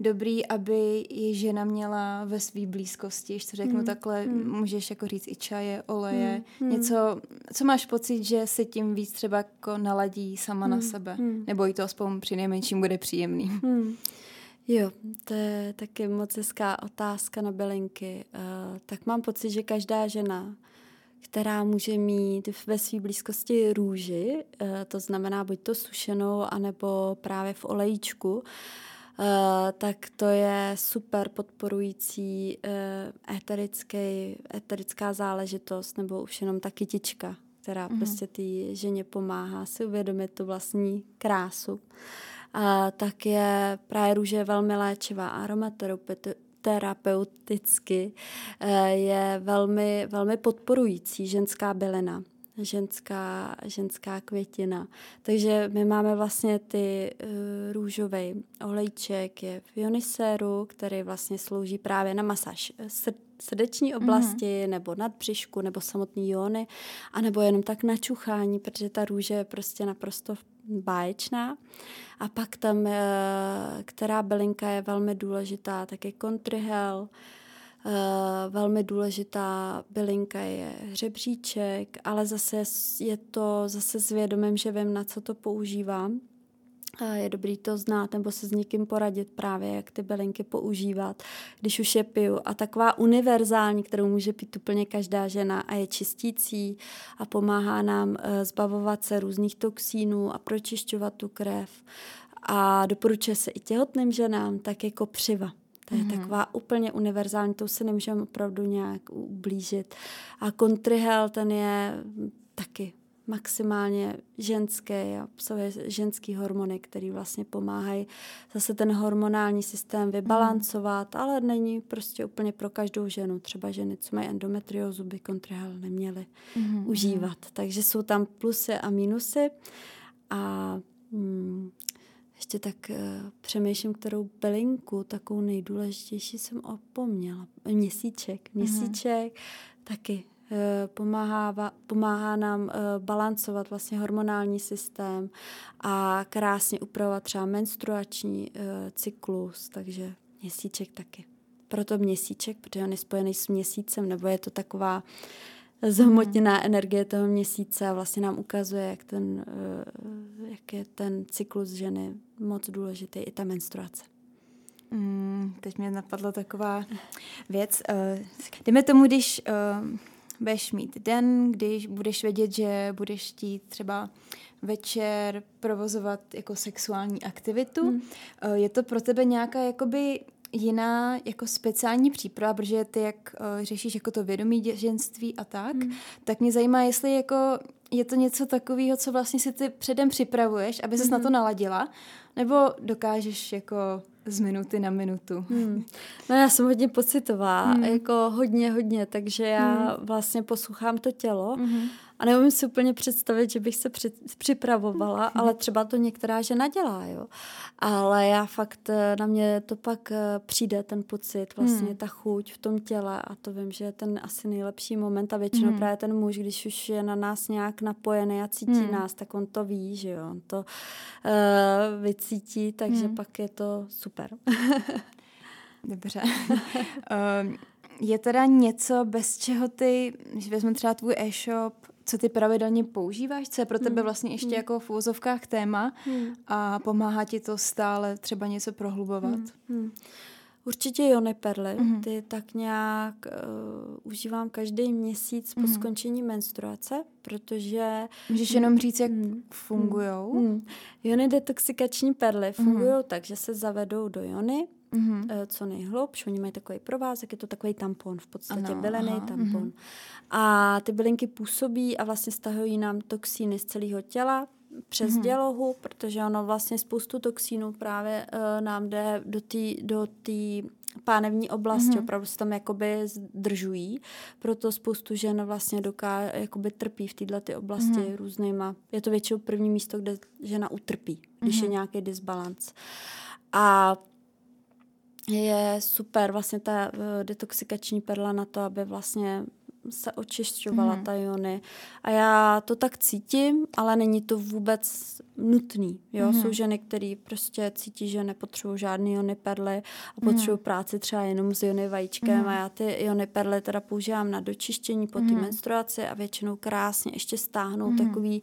dobrý, aby je žena měla ve své blízkosti, když to řeknu mm. takhle, mm. můžeš jako říct i čaje, oleje, mm. něco, co máš pocit, že se tím víc třeba jako naladí sama mm. na sebe, mm. nebo i to aspoň při nejmenším bude příjemný. Mm. Jo, to je taky moc hezká otázka na bylinky. Uh, tak mám pocit, že každá žena, která může mít ve své blízkosti růži, uh, to znamená buď to sušenou, anebo právě v olejčku, uh, tak to je super podporující uh, eterický, eterická záležitost, nebo už jenom ta kytička, která mm-hmm. prostě té ženě pomáhá si uvědomit tu vlastní krásu a tak je právě růže velmi léčivá aromaterapeuticky eh, je velmi, velmi podporující ženská bylina ženská, ženská květina. Takže my máme vlastně ty uh, růžový olejček, je v ioniséru, který vlastně slouží právě na masáž srdeční mhm. oblasti, mm. nebo nad břišku, nebo samotný jóny, anebo jenom tak na čuchání, protože ta růže je prostě naprosto báječná. A pak tam, eh, která bylinka je velmi důležitá, tak je kontrihel, eh, velmi důležitá bylinka je hřebříček, ale zase je to zase s vědomím, že vím, na co to používám je dobrý to znát nebo se s někým poradit právě, jak ty bylinky používat, když už je piju. A taková univerzální, kterou může pít úplně každá žena a je čistící a pomáhá nám eh, zbavovat se různých toxínů a pročišťovat tu krev. A doporučuje se i těhotným ženám, tak jako přiva. To je mm-hmm. taková úplně univerzální, to se nemůžeme opravdu nějak ublížit. A kontrihel, ten je taky maximálně ženské a obsahuje ženský hormony, které vlastně pomáhají zase ten hormonální systém vybalancovat, mm. ale není prostě úplně pro každou ženu. Třeba ženy, co mají endometriózu, by kontrahel neměly mm. užívat. Takže jsou tam plusy a minusy a mm, ještě tak uh, přemýšlím, kterou bylinku, takovou nejdůležitější jsem opomněla. Měsíček. Měsíček mm. taky Eh, pomáhá, pomáhá nám eh, balancovat vlastně hormonální systém a krásně upravovat třeba menstruační eh, cyklus, takže měsíček taky. Proto měsíček, protože on je spojený s měsícem, nebo je to taková zhmotněná hmm. energie toho měsíce a vlastně nám ukazuje, jak, ten, jak je ten cyklus ženy moc důležitý, i ta menstruace. Mm, teď mě napadla taková *laughs* věc. Uh, dejme tomu, když uh, budeš mít den, když budeš vědět, že budeš chtít třeba večer provozovat jako sexuální aktivitu. Hmm. Eh, je to pro tebe nějaká jakoby jiná jako speciální příprava, protože ty jak uh, řešíš jako to vědomí ženství a tak, hmm. tak mě zajímá, jestli jako je to něco takového, co vlastně si ty předem připravuješ, aby ses hmm. na to naladila, nebo dokážeš jako z minuty na minutu. Hmm. No já jsem hodně pocitová, hmm. jako hodně, hodně, takže já hmm. vlastně poslouchám to tělo hmm. a neumím si úplně představit, že bych se při, připravovala, hmm. ale třeba to některá žena dělá, jo. Ale já fakt, eh, na mě to pak eh, přijde ten pocit, vlastně hmm. ta chuť v tom těle a to vím, že je ten asi nejlepší moment a většinou hmm. právě ten muž, když už je na nás nějak napojený a cítí hmm. nás, tak on to ví, že jo, on to uh, vycítí, takže hmm. pak je to super. *laughs* Dobře. um, je teda něco, bez čeho ty, když vezmu třeba tvůj e-shop, co ty pravidelně používáš, co je pro tebe hmm. vlastně ještě hmm. jako v úzovkách téma hmm. a pomáhá ti to stále třeba něco prohlubovat? Hmm. Hmm. Určitě jony perly, mm-hmm. ty tak nějak uh, užívám každý měsíc po mm-hmm. skončení menstruace, protože... Můžeš jenom říct, jak mm, fungují? Mm, jony detoxikační perly fungují mm-hmm. tak, že se zavedou do jony, mm-hmm. uh, co nejhlubš, oni mají takový provázek, je to takový tampon, v podstatě ano, bylený aha, tampon. Mm-hmm. A ty bylinky působí a vlastně stahují nám toxíny z celého těla, přes mm-hmm. dělohu, protože ono vlastně spoustu toxínů právě uh, nám jde do té do tý pánevní oblasti, mm-hmm. opravdu se tam jakoby zdržují, proto spoustu žen vlastně doká, jakoby trpí v této ty oblasti mm-hmm. různýma. Je to většinou první místo, kde žena utrpí, když mm-hmm. je mhm. nějaký disbalans. A je super vlastně ta uh, detoxikační perla na to, aby vlastně se očišťovala mm. ta jony. A já to tak cítím, ale není to vůbec nutný. Jo? Mm. Jsou ženy, které prostě cítí, že nepotřebují žádný jony perly a potřebují mm. práci třeba jenom s jony vajíčkem mm. a já ty jony perly teda používám na dočištění po té mm. menstruaci a většinou krásně ještě stáhnou mm. takový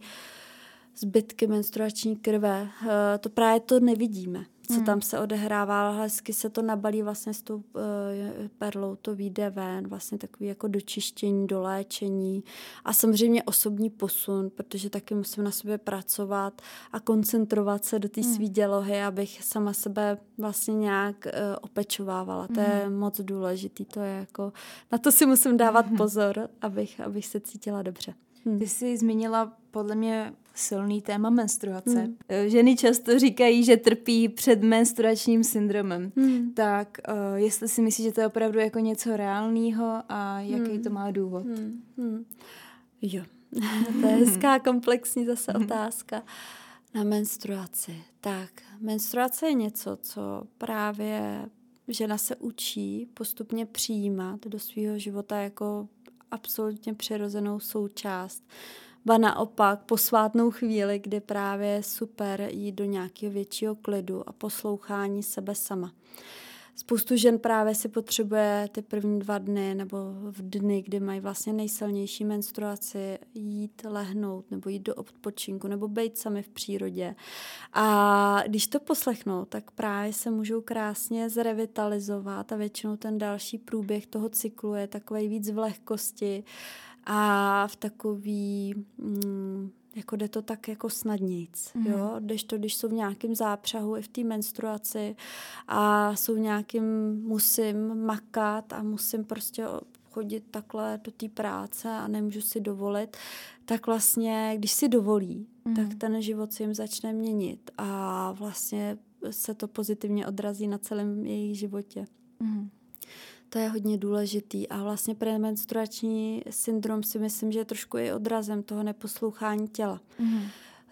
zbytky menstruační krve. Eh, to právě to nevidíme co hmm. tam se odehrává, ale hezky se to nabalí vlastně s tou uh, perlou, to vyjde ven, vlastně takový jako dočištění, doléčení a samozřejmě osobní posun, protože taky musím na sobě pracovat a koncentrovat se do té hmm. svý dělohy, abych sama sebe vlastně nějak uh, opečovávala. Hmm. To je hmm. moc důležitý, to je jako, na to si musím dávat *laughs* pozor, abych, abych se cítila dobře. Hmm. Ty jsi zmínila podle mě silný téma menstruace. Hmm. Ženy často říkají, že trpí před menstruačním syndromem. Hmm. Tak uh, jestli si myslíš, že to je opravdu jako něco reálného a jaký hmm. to má důvod? Hmm. Hmm. Jo, *laughs* to je hezká komplexní zase hmm. otázka na menstruaci. Tak, menstruace je něco, co právě žena se učí postupně přijímat do svého života jako absolutně přirozenou součást ba naopak posvátnou chvíli, kdy právě je super jít do nějakého většího klidu a poslouchání sebe sama. Spoustu žen právě si potřebuje ty první dva dny nebo v dny, kdy mají vlastně nejsilnější menstruaci, jít lehnout nebo jít do odpočinku nebo být sami v přírodě. A když to poslechnou, tak právě se můžou krásně zrevitalizovat a většinou ten další průběh toho cyklu je takový víc v lehkosti a v takový, mm, jako jde to tak jako snadnějc, mm. jo, když to, když jsou v nějakém zápřahu i v té menstruaci a jsou v nějakým, musím makat a musím prostě chodit takhle do té práce a nemůžu si dovolit, tak vlastně, když si dovolí, mm. tak ten život se jim začne měnit a vlastně se to pozitivně odrazí na celém jejich životě. Mm. To je hodně důležitý a vlastně premenstruační syndrom si myslím, že je trošku i odrazem toho neposlouchání těla. Mm.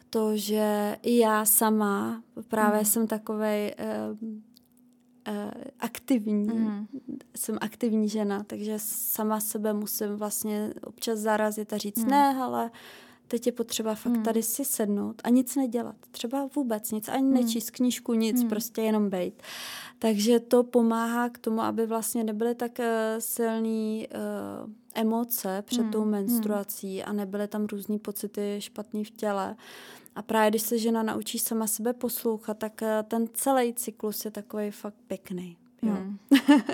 To, že i já sama právě mm. jsem takovej uh, uh, aktivní, mm. jsem aktivní žena, takže sama sebe musím vlastně občas zarazit a říct, mm. ne, ale teď je potřeba fakt mm. tady si sednout a nic nedělat. Třeba vůbec nic, ani mm. nečíst knížku, nic, mm. prostě jenom bejt. Takže to pomáhá k tomu, aby vlastně nebyly tak uh, silný uh, emoce před hmm. tou hmm. menstruací hmm. a nebyly tam různé pocity špatný v těle. A právě když se žena naučí sama sebe poslouchat, tak uh, ten celý cyklus je takový fakt pěkný. Jo. Hmm. *laughs*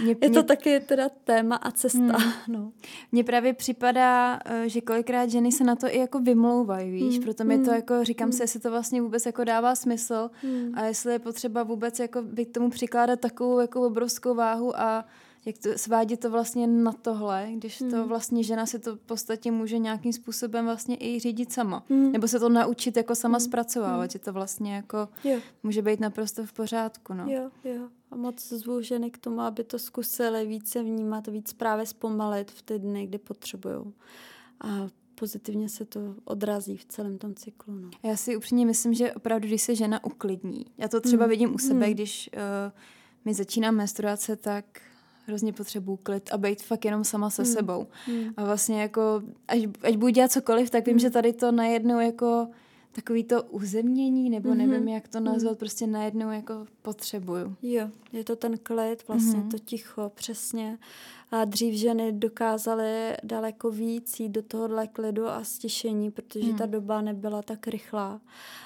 mě, je to mě... taky teda téma a cesta. Hmm. *laughs* No. Mně právě připadá, eh, že kolikrát ženy se na to i jako vymlouvají, víš, hmm. proto mi to hmm. jako, říkám hmm. si, jestli to vlastně vůbec jako dává smysl hmm. a jestli je potřeba vůbec jako by k tomu přikládat takovou jako obrovskou váhu a jak to, svádět to vlastně na tohle, když hmm. to vlastně žena si to v podstatě může nějakým způsobem vlastně i řídit sama. Hmm. Nebo se to naučit jako sama hmm. zpracovávat, hmm. že to vlastně jako jo. může být naprosto v pořádku. No. Jo, jo. A moc zvu ženy k tomu, aby to zkusily více vnímat, víc právě zpomalit v ty dny, kdy potřebují. A pozitivně se to odrazí v celém tom cyklu. No. Já si upřímně myslím, že opravdu, když se žena uklidní, já to třeba hmm. vidím u sebe, hmm. když uh, mi začíná menstruace, tak hrozně potřebuju klid a být fakt jenom sama se hmm. sebou. Hmm. A vlastně jako, ať, ať budu dělat cokoliv, tak vím, hmm. že tady to najednou jako takový to uzemnění, nebo mm-hmm. nevím, jak to nazvat, mm. prostě najednou jako potřebuju. Jo, je to ten klid, vlastně mm-hmm. to ticho, přesně. A dřív ženy dokázaly daleko víc jít do tohohle klidu a stišení, protože mm. ta doba nebyla tak rychlá.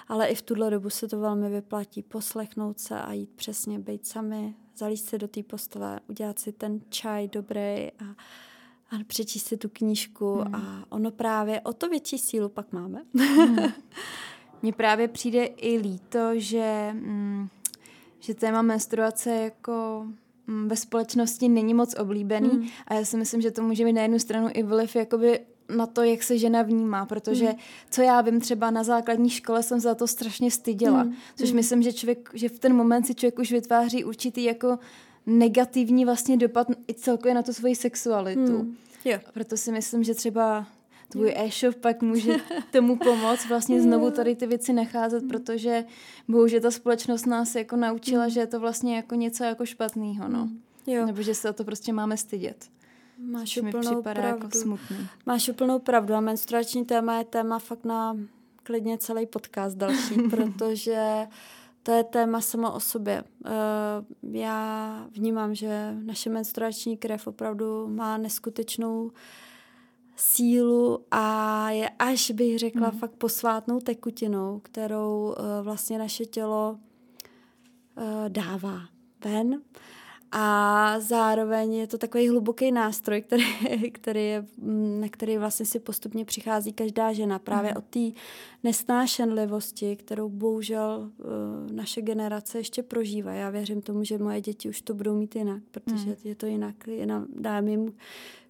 Ale i v tuhle dobu se to velmi vyplatí poslechnout se a jít přesně, být sami, zalíst se do té postele, udělat si ten čaj dobrý a a přečíst si tu knížku hmm. a ono právě o to větší sílu pak máme. hmm. *laughs* Mně právě přijde i líto, že, mm, že téma menstruace jako mm, ve společnosti není moc oblíbený hmm. a já si myslím, že to může mít na jednu stranu i vliv jakoby na to, jak se žena vnímá, protože hmm. co já vím, třeba na základní škole jsem za to strašně styděla, hmm. což hmm. myslím, že člověk, že v ten moment si člověk už vytváří určitý jako negativní vlastně dopad i celkově na tu svoji sexualitu. Hmm. Jo. Proto si myslím, že třeba tvůj e-shop pak může *laughs* tomu pomoct vlastně znovu tady ty věci nacházet, hmm. protože bohužel ta společnost nás jako naučila, hmm. že je to vlastně jako něco jako špatného, no. Hmm. Jo. Nebo že se o to prostě máme stydět. Máš mi úplnou připadá pravdu. jako smutný. Máš úplnou pravdu a menstruační téma je téma fakt na klidně celý podcast další, *laughs* protože to je téma samo o sobě. Uh, já vnímám, že naše menstruační krev opravdu má neskutečnou sílu a je až bych řekla mm. fakt posvátnou tekutinou, kterou uh, vlastně naše tělo uh, dává ven. A zároveň je to takový hluboký nástroj, který, *laughs* který je, mm, na který vlastně si postupně přichází každá žena. Právě mm. od té nesnášenlivosti, kterou bohužel uh, naše generace ještě prožívá. Já věřím tomu, že moje děti už to budou mít jinak, protože mm. je to jinak. Dám jim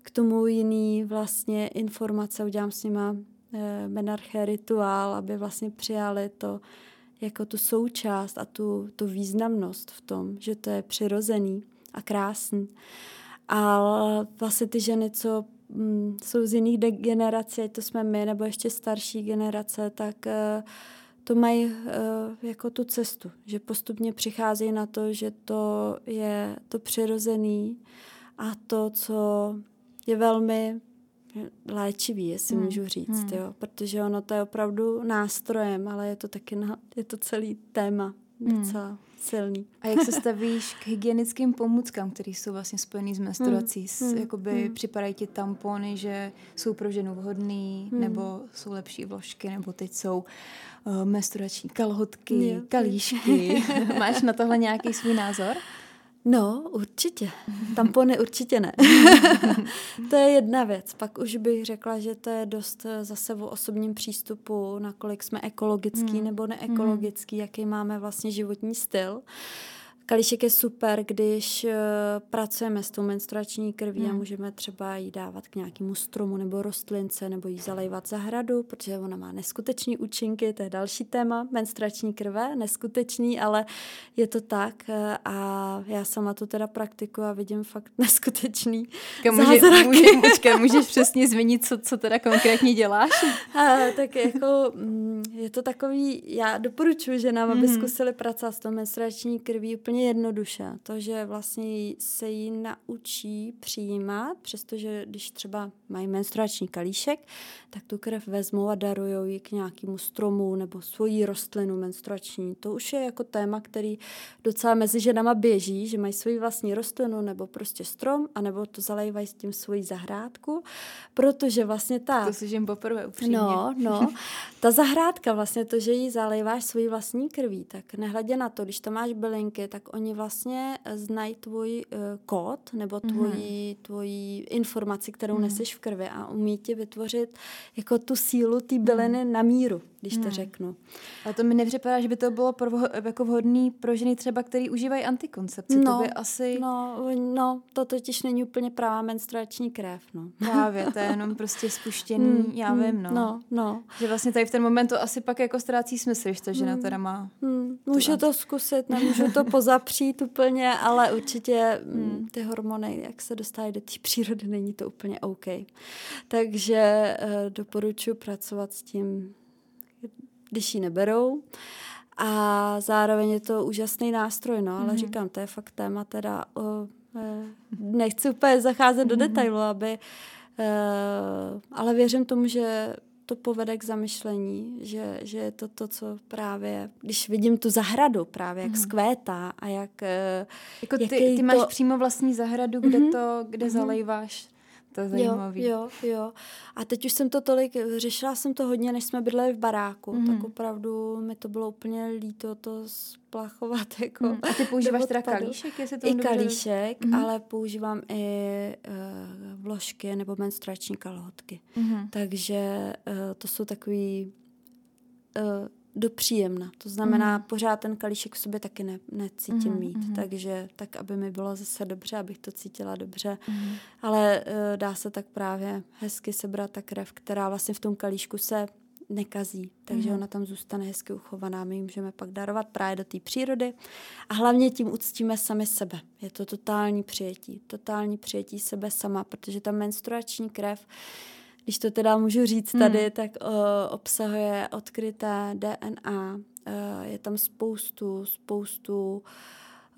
k tomu jiný vlastně informace, udělám s nima uh, menarché rituál, aby vlastně přijali to, jako tu součást a tu, tu významnost v tom, že to je přirozený a krásný. A vlastně ty ženy, co mm, jsou z jiných generací, ať to jsme my, nebo ještě starší generace, tak uh, to mají uh, jako tu cestu, že postupně přicházejí na to, že to je to přirozený a to, co je velmi léčivý, jestli hmm. můžu říct, hmm. jo, protože ono to je opravdu nástrojem, ale je to taky na, je to celý téma hmm. docela hmm. Silný. A jak se stavíš k hygienickým pomůckám, které jsou vlastně spojený s menstruací? Hmm. hmm. Jakoby hmm. připadají ti tampony, že jsou pro ženu vhodný, hmm. nebo jsou lepší vložky, nebo teď jsou uh, menstruační kalhotky, jo. kalíšky. *laughs* Máš na tohle nějaký svůj názor? No, určitě. Tampony určitě ne. *laughs* to je jedna věc. Pak už bych řekla, že to je dost eh, zase o osobním přístupu, nakolik jsme ekologický hmm. nebo neekologický, hmm. jaký máme vlastně životní styl. Uh, Kalíšek je super, když uh, pracujeme s tou menstruační krví hmm. a můžeme třeba jí dávat k nějakému stromu nebo rostlince nebo jí zalejvat zahradu, protože ona má neskutečný účinky, to je další téma, menstruační krve, neskutečný, ale je to tak uh, a já sama to teda praktikuji a vidím fakt *laughs* neskutečný může, může, *laughs* počkej, můžeš přesně zmínit, co, co teda konkrétně děláš? A, tak jako mm, je to takový, já doporučuji ženám, aby mm-hmm. zkusili pracovat s tou menstruační krví úplně úplně jednoduše. To, že vlastně se jí naučí přijímat, přestože když třeba mají menstruační kalíšek, tak tu krev vezmou a darují ji k nějakému stromu nebo svoji rostlinu menstruační. To už je jako téma, který docela mezi ženama běží, že mají svoji vlastní rostlinu nebo prostě strom, anebo to zalejvají s tím svoji zahrádku, protože vlastně ta... To si žijím poprvé upřímně. No, no. *laughs* Ta zahrádka vlastně to, že jí zalejváš svoji vlastní krví, tak nehledě na to, když tam máš bylinky, tak tak oni vlastně eh, znají tvůj uh, kód nebo tvoji, mm-hmm. tvoji informaci, kterou mm-hmm. neseš v krvi a umí ti vytvořit jako tu sílu té byliny mm-hmm. na míru, když mm-hmm. to řeknu. A to mi nepřipadá, že by to bylo pro, jako vhodný pro ženy třeba, který užívají antikoncepci. No, to by asi... no, no, to totiž není úplně pravá menstruační krev. No. *laughs* Právě, to je jenom prostě spuštěný, mm, já vím, no. no. No, Že vlastně tady v ten moment to asi pak jako ztrácí smysl, že ta žena mm, teda má... Mm, může to zkusit, nemůžu to pozapřít zapřít úplně, ale určitě mm, hmm. ty hormony, jak se dostávají do té přírody, není to úplně OK. Takže uh, doporučuji pracovat s tím, když ji neberou. A zároveň je to úžasný nástroj, no, ale mm. říkám, to je fakt téma teda, uh, nechci úplně zacházet mm. do hmm. detailu, aby, uh, ale věřím tomu, že to povede k zamyšlení, že, že je to to, co právě, když vidím tu zahradu právě, jak mm. skvétá a jak... Eh, jako ty, ty máš to... přímo vlastní zahradu, kde mm-hmm. to, kde mm-hmm. zalejváš to je zajímavý. Jo, jo, jo. A teď už jsem to tolik, řešila jsem to hodně, než jsme bydleli v baráku, mm. tak opravdu mi to bylo úplně líto to splachovat. *laughs* Jako mm. A ty používáš teda kalíšek? Jestli to I kalíšek, mm. ale používám i uh, vložky nebo menstruační kalhotky. Mm. Takže uh, to jsou takový uh, do příjemna. To znamená, mm. pořád ten kalíšek v sobě taky ne, necítím mm, mít. Mm. Takže tak, aby mi bylo zase dobře, abych to cítila dobře. Mm. Ale uh, dá se tak právě hezky sebrat ta krev, která vlastně v tom kalíšku se nekazí. Takže mm. ona tam zůstane hezky uchovaná. My ji můžeme pak darovat právě do té přírody. A hlavně tím uctíme sami sebe. Je to totální přijetí. Totální přijetí sebe sama, protože ta menstruační krev když to teda můžu říct tady, hmm. tak uh, obsahuje odkryté DNA. Uh, je tam spoustu, spoustu,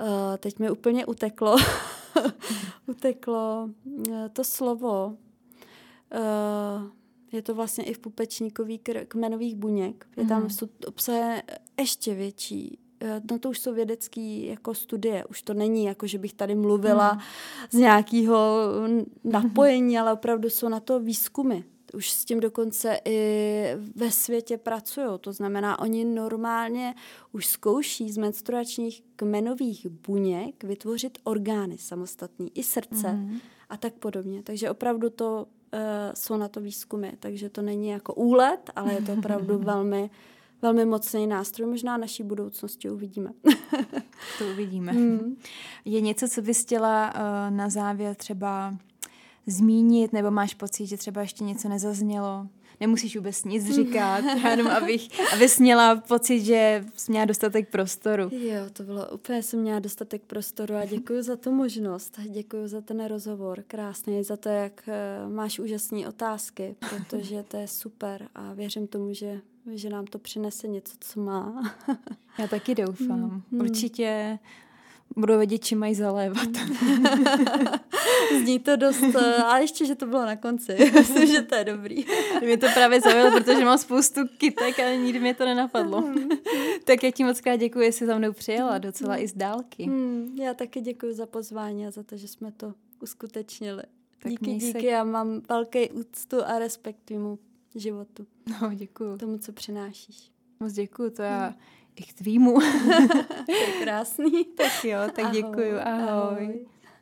uh, teď mi úplně uteklo, *laughs* uteklo eh, to slovo. Uh, je to vlastně i v pupečníkových kmenových buněk. Je tam mm. obsahuje ještě větší no to už jsou vědecké jako studie, už to není jako, že bych tady mluvila mm. z nějakého napojení, ale opravdu jsou na to výzkumy. Už s tím dokonce i ve světě pracují. To znamená, oni normálně už zkouší z menstruačních kmenových buněk vytvořit orgány samostatný, i srdce mm. a tak podobně. Takže opravdu to uh, jsou na to výzkumy. Takže to není jako úlet, ale je to opravdu *laughs* velmi velmi mocný nástroj. Možná naší budoucnosti uvidíme. to uvidíme. Mm. Je něco, co bys chtěla uh, na závěr třeba zmínit, nebo máš pocit, že třeba ještě něco nezaznělo? Nemusíš vůbec nic říkat, jenom abych, abys měla pocit, že jsi měla dostatek prostoru. Jo, to bylo úplně, jsem měla dostatek prostoru a děkuji za tu možnost. Děkuji za ten rozhovor, krásný, za to, jak uh, máš úžasné otázky, protože to je super a věřím tomu, že že nám to přinese něco, co má. *laughs* Já taky doufám. Hmm. Určitě budou vědět, čím mají zalévat. *laughs* Zní to dost, a ještě, že to bylo na konci. *laughs* Myslím, že to je dobrý. mě to právě zaujalo, protože mám spoustu kytek a nikdy mě to nenapadlo. Hmm. tak já ti moc krát děkuji, že jsi za mnou přijela docela hmm. i z dálky. Hmm, já taky děkuji za pozvání a za to, že jsme to uskutečnili. Tak díky, díky. Se... Já mám velký úctu a respekt tvýmu životu. No, děkuju. Tomu, co přinášíš. Moc děkuju, to já hmm. i k tvýmu. *laughs* to je krásný. *laughs* tak jo, tak ahoj. děkuju, ahoj. ahoj.